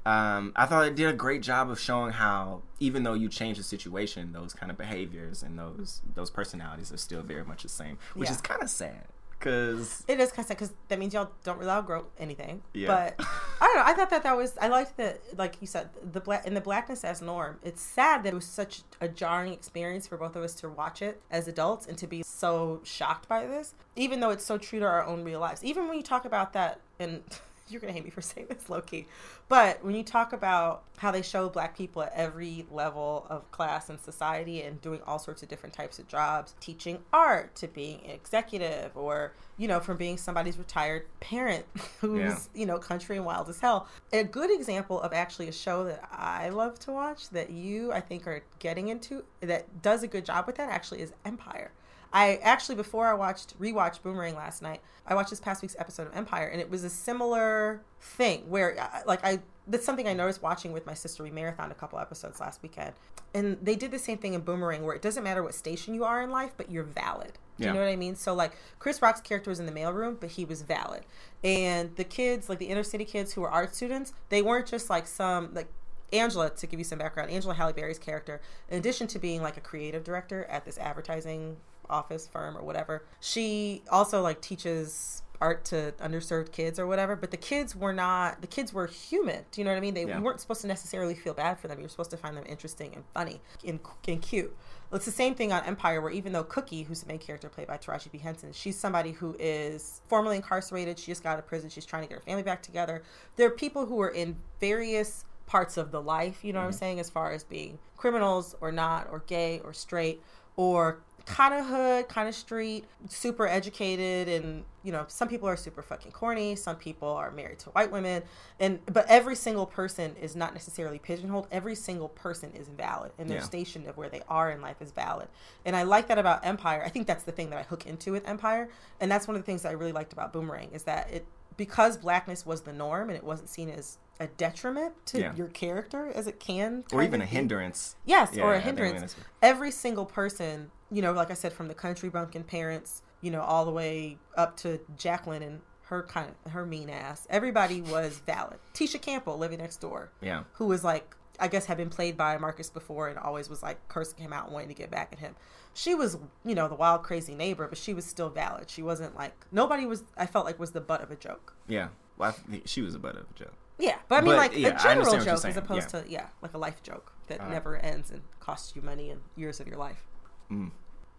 Um, I thought it did a great job of showing how even though you change the situation, those kind of behaviors and those those personalities are still very much the same, which Yeah. is kind of sad because It is kind of sad because that means y'all don't really outgrow anything. Yeah. But I don't know. I thought that that was. I liked that, like you said, the black in the blackness as norm. It's sad that it was such a jarring experience for both of us to watch it as adults and to be so shocked by this, even though it's so true to our own real lives. Even when you talk about that, and [laughs] you're gonna hate me for [laughs] saying this, low key, but when you talk about how they show black people at every level of class and society and doing all sorts of different types of jobs, teaching art to being an executive or, you know, from being somebody's retired parent [laughs] who's, Yeah. you know, country and wild as hell. A good example of actually a show that I love to watch that you, I think, are getting into that does a good job with that actually is Empire. I actually before I watched rewatched Boomerang last night, I watched this past week's episode of Empire, and it was a similar thing where, uh, like, I that's something I noticed watching with my sister. We marathoned a couple episodes last weekend, and they did the same thing in Boomerang, where it doesn't matter what station you are in life, but you're valid. Do Yeah. you know what I mean? So like Chris Rock's character was in the mailroom, but he was valid, and the kids, like the inner city kids who were art students, they weren't just like some like Angela, to give you some background, Angela Halle Berry's character, in addition to being like a creative director at this advertising office firm or whatever, she also like teaches art to underserved kids or whatever. But the kids were not, the kids were human. Do you know what I mean? They Yeah. you weren't supposed to necessarily feel bad for them. You're supposed to find them interesting and funny and, and cute. It's the same thing on Empire, where even though Cookie, who's the main character played by Taraji P. Henson, she's somebody who is formerly incarcerated. She just got out of prison. She's trying to get her family back together. There are people who are in various parts of the life, you know what I'm mm-hmm. saying, as far as being criminals or not, or gay or straight, or kind of hood, kind of street, super educated, and you know, some people are super fucking corny. Some people are married to white women, and but every single person is not necessarily pigeonholed. Every single person is valid, and their Yeah. station of where they are in life is valid. And I like that about Empire. I think that's the thing that I hook into with Empire, and that's one of the things that I really liked about Boomerang is that it because blackness was the norm and it wasn't seen as a detriment to Yeah. your character as it can or even a hindrance. Yes, Yeah, or a hindrance. Every single person, you know, like I said, from the country bumpkin parents, you know, all the way up to Jacqueline and her kind of her mean ass. Everybody was valid. Tisha Campbell living next door, Yeah. who was like, I guess had been played by Marcus before and always was like cursing him out and wanting to get back at him. She was, you know, the wild crazy neighbor, but she was still valid. She wasn't like nobody was. I felt like was the butt of a joke. Yeah. Well, she was a butt of a joke. Yeah, but I mean, But, like yeah, a general understand what you're joke as opposed yeah. to yeah, like a life joke that Uh, never ends and costs you money and years of your life. Mm,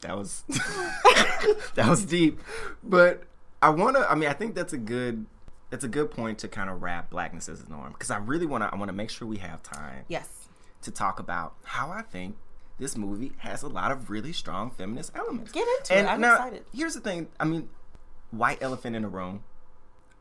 that was [laughs] that was deep, but I want to. I mean, I think that's a good that's a good point to kind of wrap blackness as a norm because I really want to. I want to make sure we have time. Yes. To talk about how I think this movie has a lot of really strong feminist elements. Get into it. I'm now, excited. Here's the thing. I mean, white elephant in the room.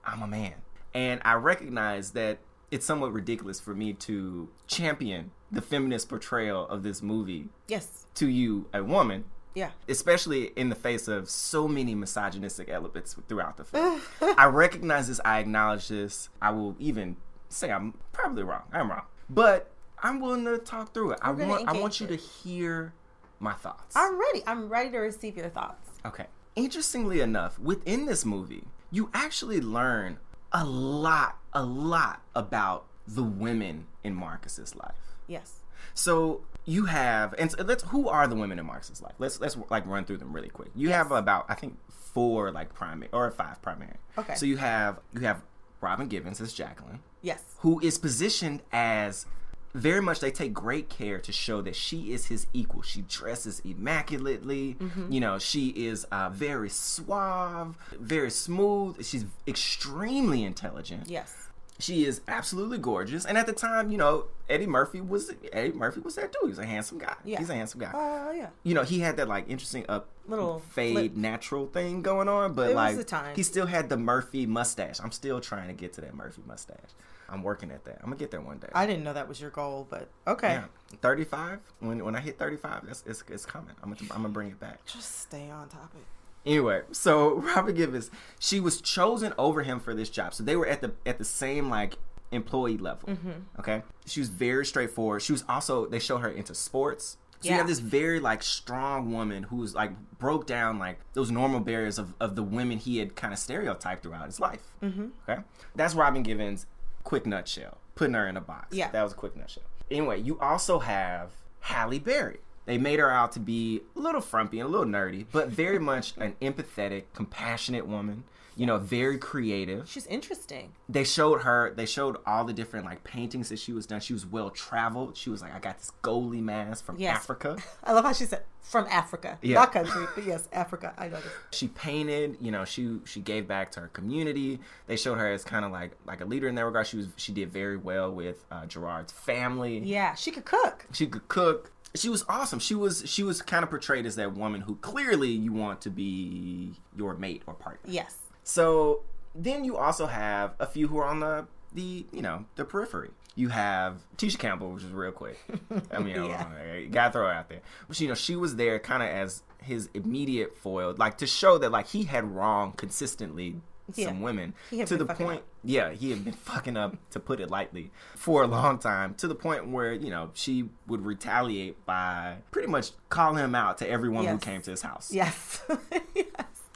I'm a man, and I recognize that it's somewhat ridiculous for me to champion the feminist portrayal of this movie Yes. to you, a woman. Yeah. Especially in the face of so many misogynistic elements throughout the film. [laughs] I recognize this. I acknowledge this. I will even say I'm probably wrong. I'm wrong. But I'm willing to talk through it. I We're gonna want I want you to hear my thoughts. I'm ready. I'm ready to receive your thoughts. Okay. Interestingly enough, within this movie, you actually learn a lot, a lot about the women in Marcus's life. Yes. So you have, and so let's who are the women in Marcus's life? Let's let's like run through them really quick. You have about I think four like primary or five primary. Okay. So you have you have Robin Givens as Jacqueline, Yes. who is positioned as very much they take great care to show that she is his equal. She dresses immaculately. Mm-hmm. You know, she is uh, very suave, very smooth. She's extremely intelligent. Yes. She is absolutely gorgeous. And at the time, you know, Eddie Murphy was Eddie Murphy was there too. He's a handsome guy. Yeah. He's a handsome guy. Oh yeah. you know, he had that like interesting up Little fade flip. natural thing going on, but It was like he still had the Murphy mustache. I'm still trying to get to that Murphy mustache. I'm working at that. I'm gonna get there one day. I didn't know that was your goal, but okay. Yeah, 35. When when I hit 35, that's it's, it's coming. I'm gonna I'm gonna bring it back. Just stay on topic. Anyway, so [laughs] Robin Givens, she was chosen over him for this job. So they were at the at the same like employee level. Mm-hmm. Okay, she was very straightforward. She was also they show her into sports. So you have this very like strong woman who's like broke down like those normal barriers of, of the women he had kind of stereotyped throughout his life. Mm-hmm. Okay, that's Robin Givens. Quick nutshell, putting her in a box. Yeah. that was a quick nutshell. Anyway, you also have Halle Berry. They made her out to be a little frumpy and a little nerdy, but very much an empathetic, compassionate woman. You know, very creative. She's interesting. They showed her. They showed all the different like paintings that she was done. She was well traveled. She was like, I got this goalie mask from Yes. Africa. [laughs] I love how she said from Africa, Yeah. not country, but yes, Africa. I know this. She painted. You know, she she gave back to her community. They showed her as kind of like like a leader in that regard. She was she did very well with uh, Gerard's family. Yeah, she could cook. She could cook. She was awesome. She was she was kind of portrayed as that woman who clearly you want to be your mate or partner. Yes. So then you also have a few who are on the the you know the periphery. You have Tisha Campbell, which is real quick. [laughs] I mean, Yeah. gotta throw her out there. But you know, she was there kind of as his immediate foil, like to show that like he had wrong consistently Yeah. some women to the point. up. Yeah, he had been [laughs] fucking up, to put it lightly, for a long time. To the point where you know she would retaliate by pretty much calling him out to everyone who came to his house Yes. [laughs] yes.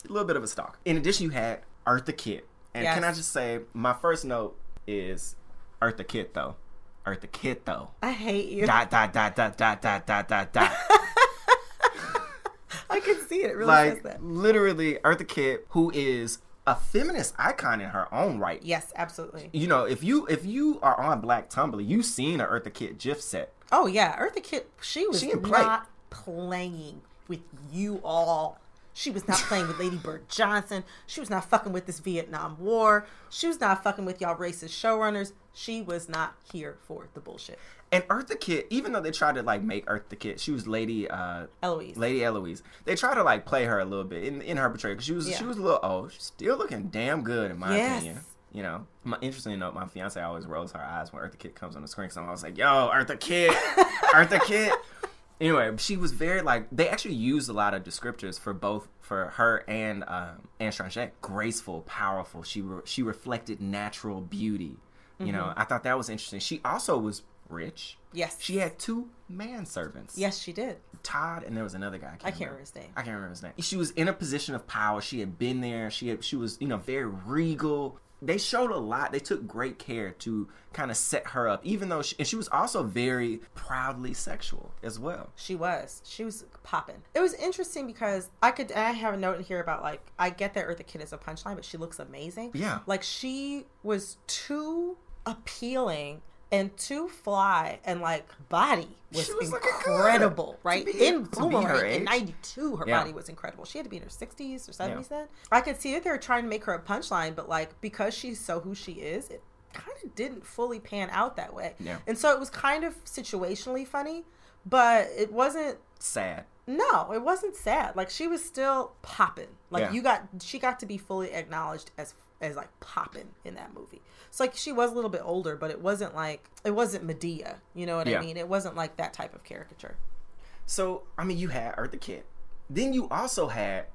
a little bit of a stalk. In addition, you had Eartha Kitt. And can I just say, my first note is Eartha Kitt, though. Eartha Kitt, though. I hate you. Dot, dot, dot, dot, dot, dot, dot, dot, dot. [laughs] I can see it. It really like, literally, Eartha Kitt, who is a feminist icon in her own right. Yes, absolutely. You know, if you if you are on Black Tumblr, you've seen a Eartha Kitt GIF set. Oh yeah, Eartha Kitt. She was She play. not playing with you all. She was not playing with Lady Bird Johnson. She was not fucking with this Vietnam War. She was not fucking with y'all racist showrunners. She was not here for the bullshit. And Eartha Kitt, even though they tried to like make Eartha Kitt, she was Lady uh Eloise. Lady Eloise. They tried to like play her a little bit in in her portrayal because she was Yeah. she was a little old, she's still looking damn good in my Yes. opinion. You know, my, interestingly enough, my fiance always rolls her eyes when Eartha Kitt comes on the screen. So I'm always like, "Yo, Eartha Kitt, [laughs] Eartha Kitt." Anyway, she was very like they actually used a lot of descriptors for both for her and um, Anne Strange. Graceful, powerful. She re- she reflected natural beauty. You Mm-hmm. know, I thought that was interesting. She also was rich. Yes. She had two manservants. Yes, she did. Todd and there was another guy. I can't, I can't remember his name. I can't remember his name. She was in a position of power. She had been there. She had, she was you know very regal. They showed a lot. They took great care to kind of set her up, even though she, and she was also very proudly sexual as well. She was. She was popping. It was interesting because I could. I have a note in here about like I get that Eartha Kitt is a punchline, but she looks amazing. Yeah. Like she was too appealing and too fly and like body was, She was incredible, right? To be- in to Boomerang in '92, her Yeah. body was incredible. She had to be in her 60s or 70s then. I could see that they were trying to make her a punchline, but like because she's so who she is, it kind of didn't fully pan out that way. Yeah. And so it was kind of situationally funny, but it wasn't Sad. no, it wasn't sad. Like she was still popping. Like Yeah. you got she got to be fully acknowledged as as like popping in that movie. So like she was a little bit older, but it wasn't like it wasn't Madea. You know what Yeah. I mean? It wasn't like that type of caricature. So I mean, you had Eartha Kitt. Then you also had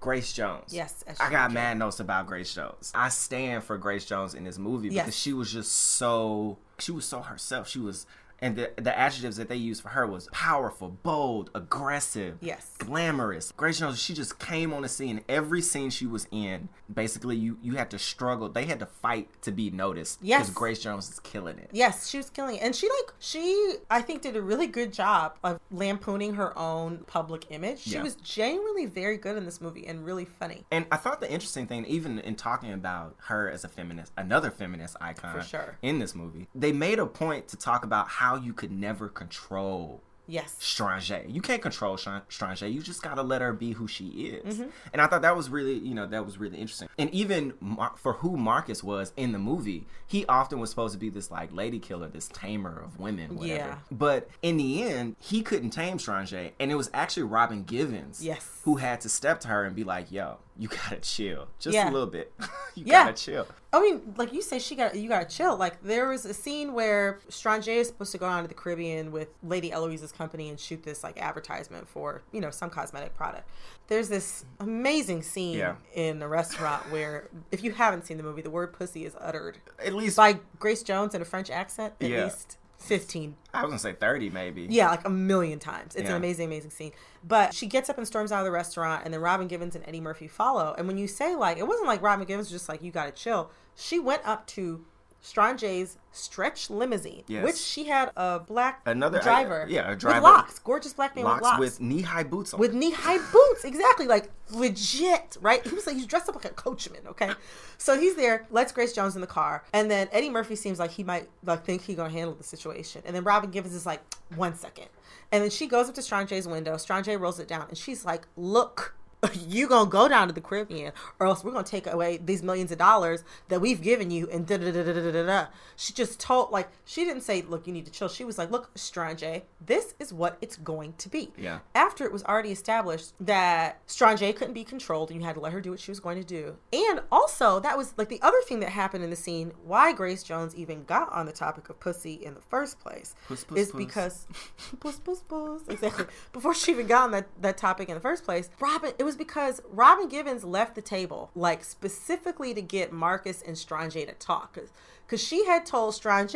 Grace Jones. Yes, I got mad notes about Grace Jones. I stand for Grace Jones in this movie Yes. because she was just so she was so herself. She was and the the adjectives that they used for her was powerful, bold, aggressive, Yes. glamorous. Grace Jones, she just came on the scene. Every scene she was in, basically, you you had to struggle. They had to fight to be noticed. Yes. because Grace Jones is killing it. Yes, she was killing it. And she like she I think did a really good job of lampooning her own public image. She Yeah. was genuinely very good in this movie and really funny. And I thought the interesting thing, even in talking about her as a feminist, another feminist icon For sure. in this movie, they made a point to talk about how you could never control Yes. Strange. You can't control Strange. You just gotta let her be who she is. Mhm. And I thought that was really, you know, that was really interesting. And even Mar- for who Marcus was in the movie, he often was supposed to be this like lady killer, this tamer of women, whatever. Yeah. But in the end, he couldn't tame Strange. and it was actually Robin Givens, Yes. Who had to step to her and be like, "Yo, you gotta chill, just Yeah. a little bit. [laughs] you Yeah. gotta chill." I mean, like you say, she got you got to chill. Like there was a scene where Strange is supposed to go down to the Caribbean with Lady Eloise's company and shoot this like advertisement for you know some cosmetic product. There's this amazing scene Yeah. in a restaurant where, if you haven't seen the movie, the word "pussy" is uttered At least by Grace Jones in a French accent. At least fifteen I was gonna say thirty, maybe. Yeah, like a million times. It's Yeah. an amazing, amazing scene. But she gets up and storms out of the restaurant, and then Robin Givens and Eddie Murphy follow. And when you say like, it wasn't like Robin Givens was just like, you gotta chill. She went up to Strange's stretch limousine, Yes. which she had a black Another driver, yeah, a with driver locks, gorgeous black man locks, with locks, with knee-high boots on. with knee high boots, exactly, like legit, right? He was like he's dressed up like a coachman, okay? So he's there, lets Grace Jones in the car, and then Eddie Murphy seems like he might like think he gonna handle the situation, and then Robin Givens is like, one second, and then she goes up to Strange's window, Strange rolls it down, and she's like, look. [laughs] You gonna go down to the Caribbean, or else we're gonna take away these millions of dollars that we've given you, and da da da da da da da. She just told, like, she didn't say, "Look, you need to chill." She was like, "Look, Strange, this is what it's going to be." Yeah. after it was already established that Strange couldn't be controlled and you had to let her do what she was going to do. And also, that was like the other thing that happened in the scene why Grace Jones even got on the topic of pussy in the first place Puss, puss, is puss. because [laughs] puss puss puss exactly before she even got on that, that topic in the first place Robin it was because Robin Givens left the table like specifically to get Marcus and Strange to talk because she had told Strange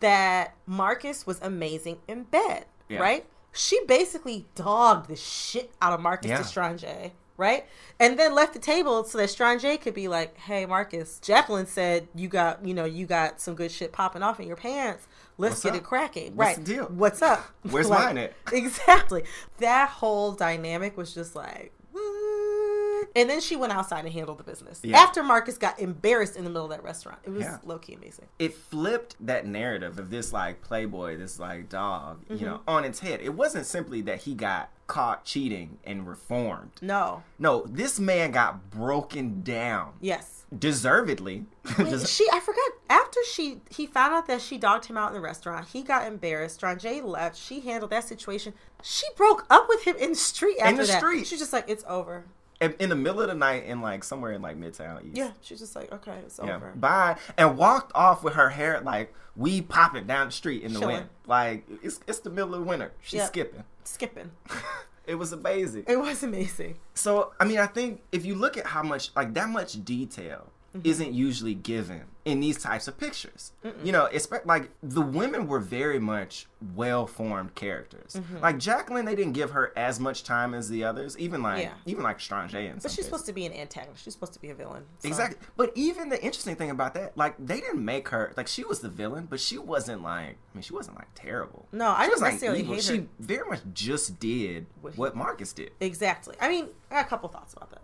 that Marcus was amazing in bed Yeah. right she basically dogged the shit out of Marcus Yeah. to Strange, right? And then left the table so that Strange could be like, "Hey, Marcus, Jacqueline said you got, you know, you got some good shit popping off in your pants. Let's What's get up? it cracking." What's right? the deal? What's up? [laughs] Where's [laughs] mine at? [laughs] Exactly. That whole dynamic was just like. And then she went outside and handled the business. Yeah. After Marcus got embarrassed in the middle of that restaurant. It was Yeah. low key amazing. it flipped that narrative of this like playboy, this like dog, Mm-hmm. you know, on its head. It wasn't simply that he got caught cheating and reformed. No. No, this man got broken down, Yes. deservedly. Wait, [laughs] she I forgot after she he found out that she dogged him out in the restaurant. He got embarrassed. Strange left. She handled that situation. She broke up with him in the street after the that. street. She's just like it's over. In, in the middle of the night, in like somewhere in like Midtown East. Yeah, she's just like okay, it's Yeah, over. bye, and walked off with her hair like we popping down the street in the Chilling. wind. Like it's it's the middle of winter. She's Yep. skipping. Skipping. [laughs] It was amazing. It was amazing. So, I mean, I think if you look at how much, like, that much detail Mm-hmm. isn't usually given in these types of pictures. You know, expect like the women were very much well formed characters. Mhm. Like Jacqueline, they didn't give her as much time as the others. Even like, Yeah. even like Strange But she's cases. supposed to be an antagonist. She's supposed to be a villain. so- Exactly. But even the interesting thing about that, like they didn't make her like she was the villain, but she wasn't like I mean she wasn't like terrible. No, I she didn't necessarily evil. hate She very much just did What what, Marcus did. Exactly. I mean, I got a couple thoughts about that.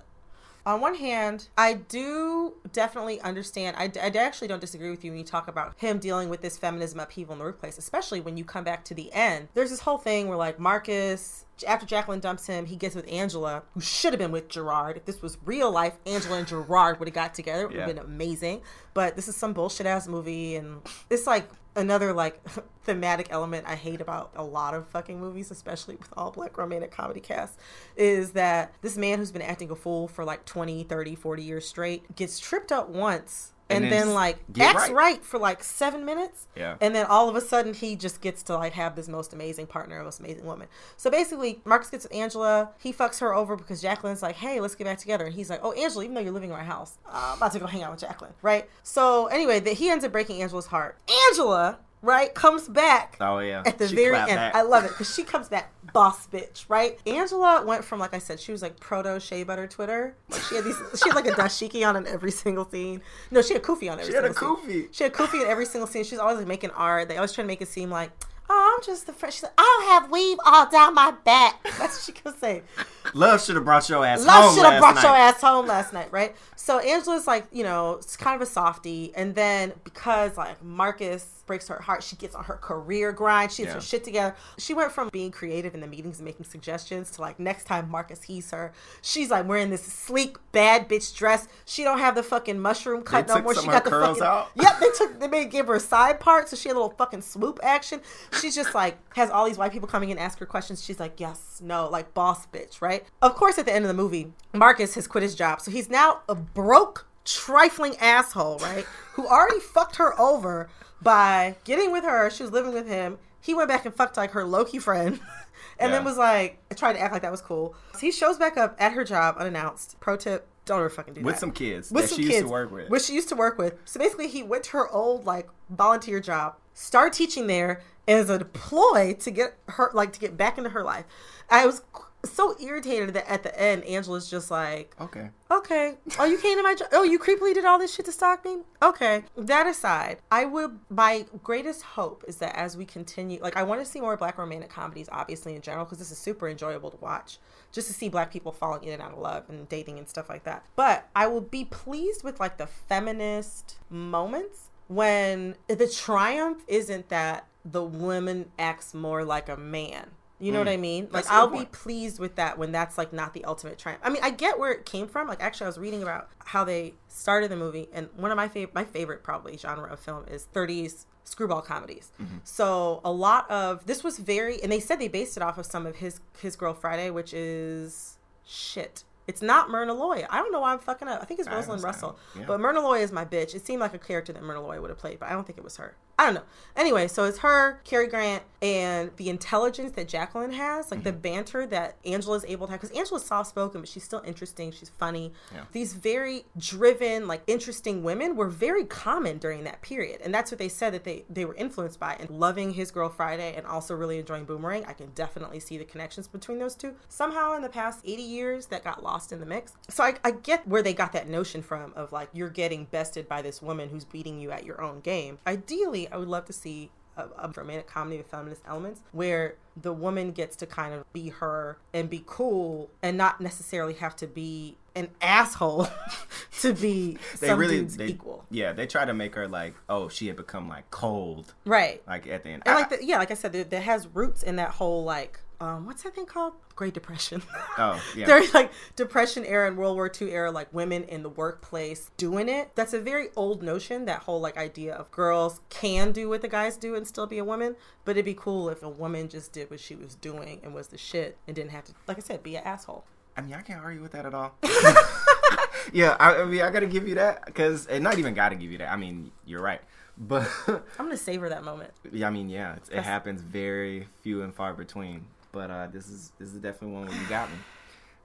On one hand, I do definitely understand. I, I actually don't disagree with you when you talk about him dealing with this feminism upheaval in the workplace, especially when you come back to the end. There's this whole thing where, like, Marcus, after Jacqueline dumps him, he gets with Angela, who should have been with Gerard. If this was real life, Angela and Gerard would have got together. It would have Yeah. been amazing. But this is some bullshit ass movie, and it's like another like [laughs] thematic element I hate about a lot of fucking movies, especially with all black romantic comedy casts, is that this man who's been acting a fool for like 20, 30, 40 years straight gets tripped up once and, And then, then like acts right. right. for like seven minutes. Yeah. And then all of a sudden he just gets to like have this most amazing partner, most amazing woman. So basically Marcus gets with Angela, he fucks her over because Jacqueline's like, hey, let's get back together. And he's like, oh, Angela, even though you're living in my house, uh, I'm about to go hang out with Jacqueline. Right? So anyway, that he ends up breaking Angela's heart. Angela right, comes back Oh yeah. at the She very end. back. I love it because she comes back boss bitch, right? Angela went from like I said, she was like proto shea butter Twitter. Like she had these, [laughs] she had like a dashiki on in every single scene. No, she had kufi on every. She had a kufi. Scene. She had kufi in every single scene. She's always like making art. They always try to make it seem like. Oh, I'm just the friend. She's like, I don't have weave all down my back. [laughs] That's what she could say. Love should have brought your ass Love should have brought night. your ass home last night, right? So Angela's like, you know, it's kind of a softie, and then because like Marcus breaks her heart, she gets on her career grind. She gets Yeah. her shit together. She went from being creative in the meetings and making suggestions to like next time Marcus he's her, she's like wearing this sleek bad bitch dress. She don't have the fucking mushroom cut no took more. She got the curls fucking out? yep. They took they made give her a side part, so she had a little fucking swoop action. She's just like has all these white people coming in ask her questions. She's like yes, no, like boss bitch, right? Of course, at the end of the movie, Marcus has quit his job, so he's now a broke, trifling asshole, right? Who already fucked her over by getting with her. She was living with him. He went back and fucked like her Loki friend. [laughs] And then was like, tried to act like that was cool. So he shows back up at her job unannounced. Pro tip: Don't ever fucking do With that. With some kids With that some she used to work with. Which she used to work with. So basically, he went to her old like volunteer job, started teaching there as a ploy to get her like to get back into her life. I was so irritated that at the end, Angela's just like, Okay. Okay. Oh, you came to my job. Oh, you creepily did all this shit to stalk me? Okay. That aside, I would, my greatest hope is that as we continue, like, I want to see more black romantic comedies, obviously, in general, because this is super enjoyable to watch. Just to see black people falling in and out of love and dating and stuff like that. But I will be pleased with, like, the feminist moments when the triumph isn't that the woman acts more like a man. You know Mm. what I mean? Like That's a good I'll be pleased with that when that's like not the ultimate triumph. I mean, I get where it came from. Like actually, I was reading about how they started the movie, and one of my favorite, my favorite probably genre of film is 30s screwball comedies. Mm-hmm. So a lot of this was very, and they said they based it off of some of his his Girl Friday, which is shit. It's not Myrna Loy. I don't know why I'm fucking up. I think it's Rosalind. Russell. Yeah. But Myrna Loy is my bitch. It seemed like a character that Myrna Loy would have played, but I don't think it was her. I don't know. Anyway, so it's her, Cary Grant, and the intelligence that Jacqueline has, like the Mm-hmm. banter that Angela's able to have. Because Angela's soft spoken, but she's still interesting. She's funny. Yeah. These very driven, like interesting women were very common during that period. And that's what they said that they, they were influenced by. And loving His Girl Friday and also really enjoying Boomerang, I can definitely see the connections between those two. Somehow in the past 80 years, that got lost in the mix. So I, I get where they got that notion from of like, you're getting bested by this woman who's beating you at your own game. Ideally, I would love to see a, a romantic comedy with feminist elements where the woman gets to kind of be her and be cool and not necessarily have to be an asshole [laughs] to be They some really they, equal. Yeah, they try to make her like, oh, she had become like cold. Right. Like at the end. And like the, yeah, like I said, that, that has roots in that whole like um what's that thing called? Great Depression. Oh, [laughs] yeah. There's like Depression era and World War II era, like women in the workplace doing it. That's a very old notion, that whole like idea of girls can do what the guys do and still be a woman. But it'd be cool if a woman just did what she was doing and was the shit and didn't have to, like I said, be an asshole. I mean, I can't argue with that at all. [laughs] yeah, I, I mean, I gotta give you that because, and not even gotta give you that. I mean, you're right, but I'm gonna savor that moment. [laughs] yeah, I mean, yeah, it's, it happens very few and far between. But uh, this is this is definitely one where you got me.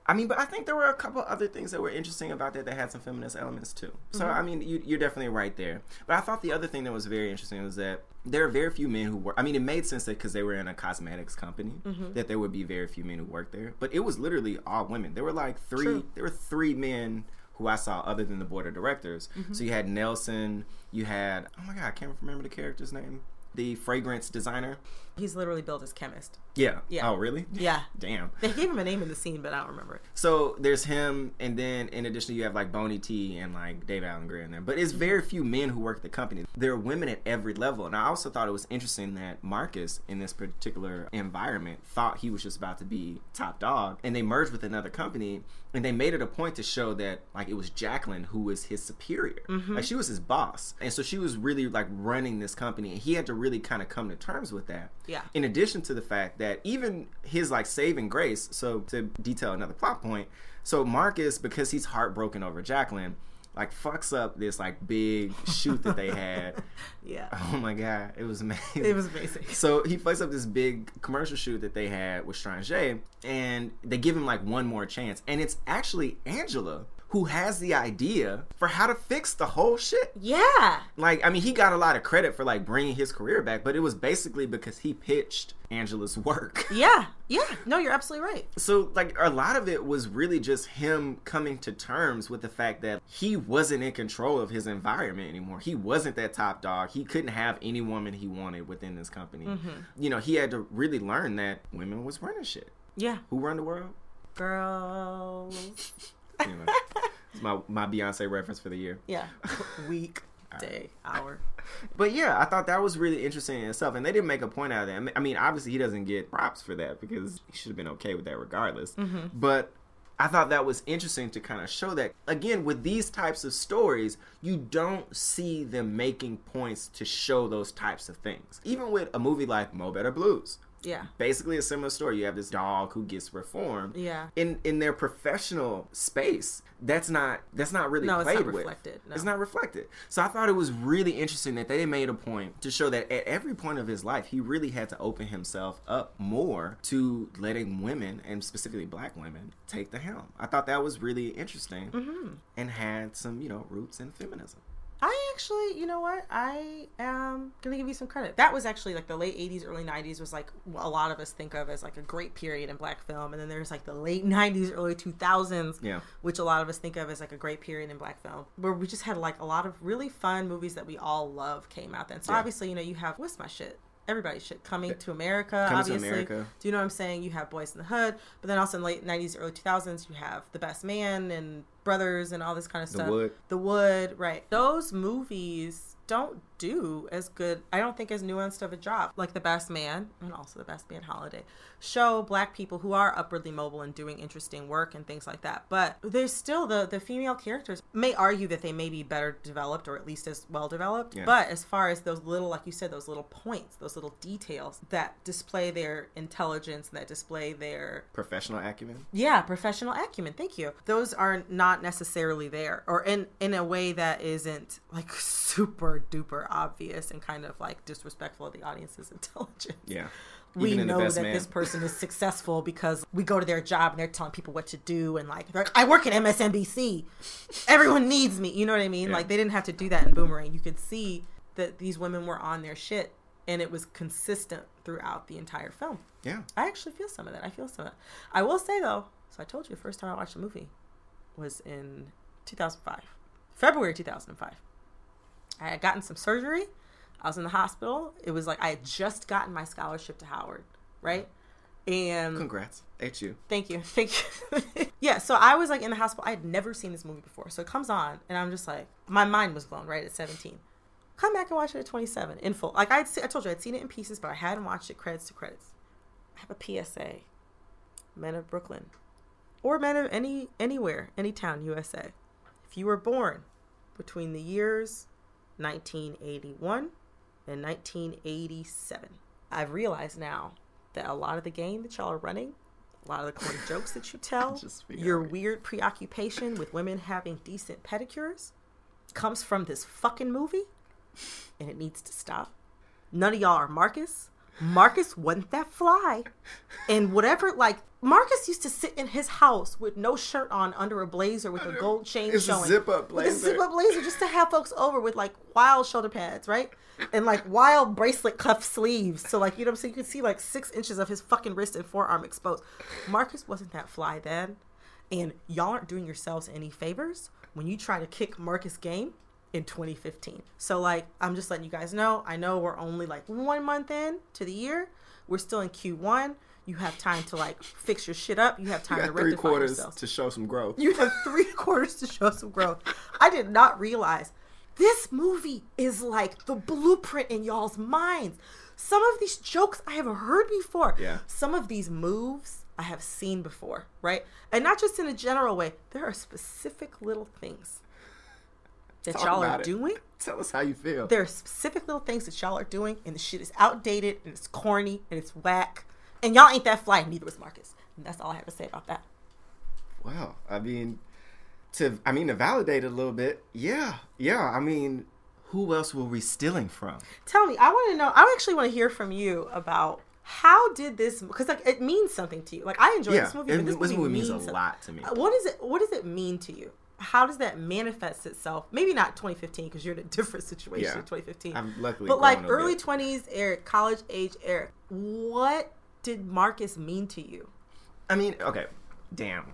I mean, but I think there were a couple other things that were interesting about that that had some feminist elements too. So Mhm. I mean, you, you're definitely right there. But I thought the other thing that was very interesting was that there are very few men who work. I mean, it made sense that because they were in a cosmetics company, Mhm. that there would be very few men who worked there. But it was literally all women. There were like three. True. There were three men who I saw other than the board of directors. Mhm. So you had Nelson. You had oh my god, I can't remember the character's name. The fragrance designer. He's literally built as chemist. Yeah. Yeah. Oh really? Yeah. Damn. They gave him a name in the scene, but I don't remember it. So there's him, and then in addition, you have like Bony T and like Dave Alan Grier in there. But it's very few men who work at the company. There are women at every level, and I also thought it was interesting that Marcus, in this particular environment, thought he was just about to be top dog, and they merged with another company, and they made it a point to show that like it was Jacqueline who was his superior, Mhm. like she was his boss, and so she was really like running this company, and he had to really kind of come to terms with that. Yeah. In addition to the fact that even his like saving grace, so to detail another plot point, so Marcus, because he's heartbroken over Jacqueline, like fucks up this like big shoot that they [laughs] had. Yeah. [laughs] Oh my god, it was amazing. [laughs] It was amazing. So he fucks up this big commercial shoot that they had with Strange, and they give him like one more chance, and it's actually Angela who has the idea for how to fix the whole shit. Yeah. Like, I mean, he got a lot of credit for like bringing his career back, but it was basically because he pitched Angela's [laughs] work. Yeah. Yeah. No, you're absolutely right. So, like, a lot of it was really just him coming to terms with the fact that he wasn't in control of his environment anymore. He wasn't that top dog. He couldn't have any woman he wanted within this company. Mm-hmm. You know, he had to really learn that women was running shit. Yeah. Who run the world? Girls. [laughs] It's my my Beyonce reference for the year. Yeah. [laughs] Week, day, hour. [laughs] But yeah, I thought that was really interesting in itself, and they didn't make a point out of that. I mean, obviously he doesn't get props for that because he should have been okay with that regardless. Mm-hmm. But I thought that was interesting to kind of show that again with these types of stories, you don't see them making points to show those types of things. Even with a movie like Mo Better Blues, Yeah. basically a similar story. You have this dog who gets reformed. Yeah. In in their professional space, that's not that's not really No, it's played not with. reflected, no. It's not reflected. So I thought it was really interesting that they made a point to show that at every point of his life, he really had to open himself up more to letting women and specifically black women take the helm. I thought that was really interesting Mm-hmm. and had some you know roots in feminism. I actually, you know what? I am gonna give you some credit. That was actually like the late '80s, early '90s was like a lot of us think of as like a great period in black film, and then there's like the late '90s, early 2000s, Yeah. which a lot of us think of as like a great period in black film, where we just had like a lot of really fun movies that we all love came out then. So Yeah. obviously, you know, you have what's my shit. Everybody's shit coming to America. Coming to obviously, America. do you know what I'm saying? You have Boys in the Hood, but then also in the late '90s, early 2000s, you have The Best Man and Brothers and all this kind of The stuff. Wood. The Wood, right. Those movies don't do as good, I don't think, as nuanced of a job. Like The Best Man, and also The Best Man Holiday, show black people who are upwardly mobile and doing interesting work and things like that. But there's still the, the female characters may argue that they may be better developed or at least as well developed. Yeah. But as far as those little, like you said, those little points, those little details that display their intelligence, and that display their Professional acumen. yeah, professional acumen. Thank you. Those are not necessarily there, or in in a way that isn't like [laughs] super duper obvious and kind of like disrespectful of the audience's [laughs] intelligence. Yeah. We Even in know that Man. this [laughs] person is successful because we go to their job and they're telling people what to do, and like, they're like I work at MSNBC. Everyone needs me. You know what I mean? Yeah. Like they didn't have to do that in Boomerang. You could see that these women were on their shit, and it was consistent throughout the entire film. Yeah. I actually feel some of that. I feel some of that. I will say though, so I told you the first time I watched the movie was in 2005, February 2005. I had gotten some surgery. I was in the hospital. It was like I had just gotten my scholarship to Howard, right? And Congrats. at you. Thank you. [laughs] Thank you. [laughs] yeah, so I was like in the hospital. I had never seen this movie before. So it comes on and I'm just like my mind was blown right at 17. Come back and watch it at 27 in full. Like I'd I told you I'd seen it in pieces, but I hadn't watched it credits to credits. I have a PSA. Men of Brooklyn or men of any anywhere, any town, USA. If you were born between the years 1981 and 1987, I've realized now that a lot of the game that y'all are running, a lot of the corny jokes that you [laughs] tell, your weird preoccupation with women having decent pedicures comes from this fucking movie and it needs to stop. None of y'all are Marcus. Marcus wasn't that fly. And whatever, like, Marcus used to sit in his house with no shirt on under a blazer with a gold chain It's a showing. zip-up With a blazer. zip up blazer just to have folks over with like wild shoulder pads, right? And like wild bracelet cuff sleeves. So, like, you know what I'm saying? You can see like six inches of his fucking wrist and forearm exposed. Marcus wasn't that fly then. And y'all aren't doing yourselves any favors when you try to kick Marcus game in 2015. So like I'm just letting you guys know. I know we're only like one month in to the year. We're still in Q1. You have time to like fix your shit up. You have You time to got three rectify quarters yourself. to show some growth. You have [laughs] three quarters to show some growth. I did not realize this movie is like the blueprint in y'all's minds. Some of these jokes I have heard before. Yeah. Some of these moves I have seen before, right? And not just in a general way. There are specific little things that Talk y'all are it. doing. Tell us how you feel. There are specific little things that y'all are doing, and the shit is outdated and it's corny and it's whack. And y'all ain't that fly, neither was Marcus. And that's all I have to say about that. Wow. I mean, to I mean to validate it a little bit. Yeah, yeah. I mean, who else were we stealing from? Tell me, I want to know. I actually want to hear from you about how did this because like it means something to you. Like I enjoyed Yeah, this movie, it- but this this movie, movie means a means lot to me. What is it? What does it mean to you? how does that manifest itself? Maybe not 2015 because you're in a different situation Yeah. in 2015. I'm luckily but like early bit. 20s Eric, college age Eric, what did Marcus mean to you? I mean, okay, damn.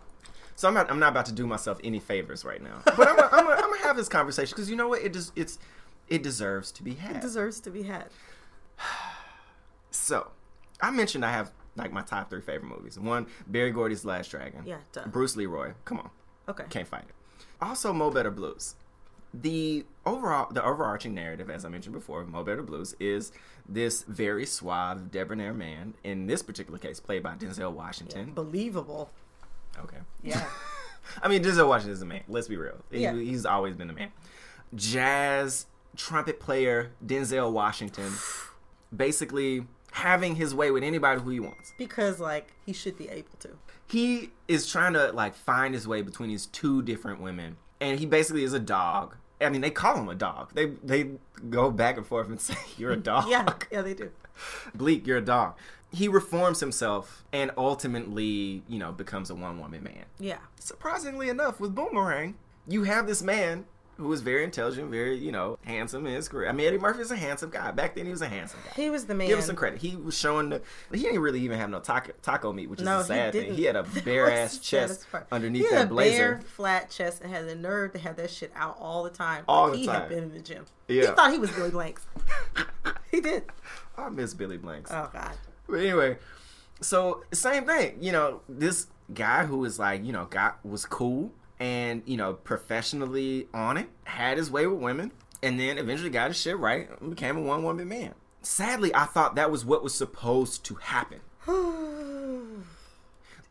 So I'm not I'm not about to do myself any favors right now, but I'm gonna I'm gonna I'm have this conversation because you know what it just it's it deserves to be had. It deserves to be had. [sighs] So, I mentioned I have like my top three favorite movies. One, Berry Gordy's Last Dragon. Yeah, duh. Bruce Leroy. Come on. Okay. Can't fight it. Also, Mo Better Blues. The overall, the overarching narrative, as I mentioned before, of Mo Better Blues is this very suave, debonair man. In this particular case, played by Denzel Washington. Believable. Okay. Yeah. [laughs] I mean, Denzel Washington is a man. Let's be real. He- Yeah. he's always been a man. Jazz trumpet player Denzel Washington, [sighs] basically having his way with anybody who he wants. because like he should be able to. He is trying to like find his way between these two different women, and he basically is a dog. I mean, they call him a dog. They they go back and forth and [laughs] say, "You're a [laughs] dog." Yeah, yeah, they do. [laughs] Bleek, you're a dog. He reforms himself and ultimately, you know, becomes a one woman man. Yeah. Surprisingly enough, with Boomerang, you have this man who is very intelligent, very, you know, handsome in his career. I mean, Eddie Murphy is a handsome guy. Back then, he was a handsome guy. He was the man. Give him some credit. He was showing the. He didn't really even have no taco, taco meat, which is No, a sad he thing. He had a [laughs] bare ass chest underneath he had that a blazer. bare, flat chest and had the nerve to have that shit out all the time. All Like, the he time. had been in the gym. Yeah. He thought he was Billy Blanks. [laughs] he did. I miss Billy Blanks. Oh God. But anyway, so same thing. You know, this guy who was like, you know, got was cool and you know professionally on it, had his way with women, and then eventually got his shit right, and became a one woman man. Sadly, I thought that was what was supposed to happen. [sighs]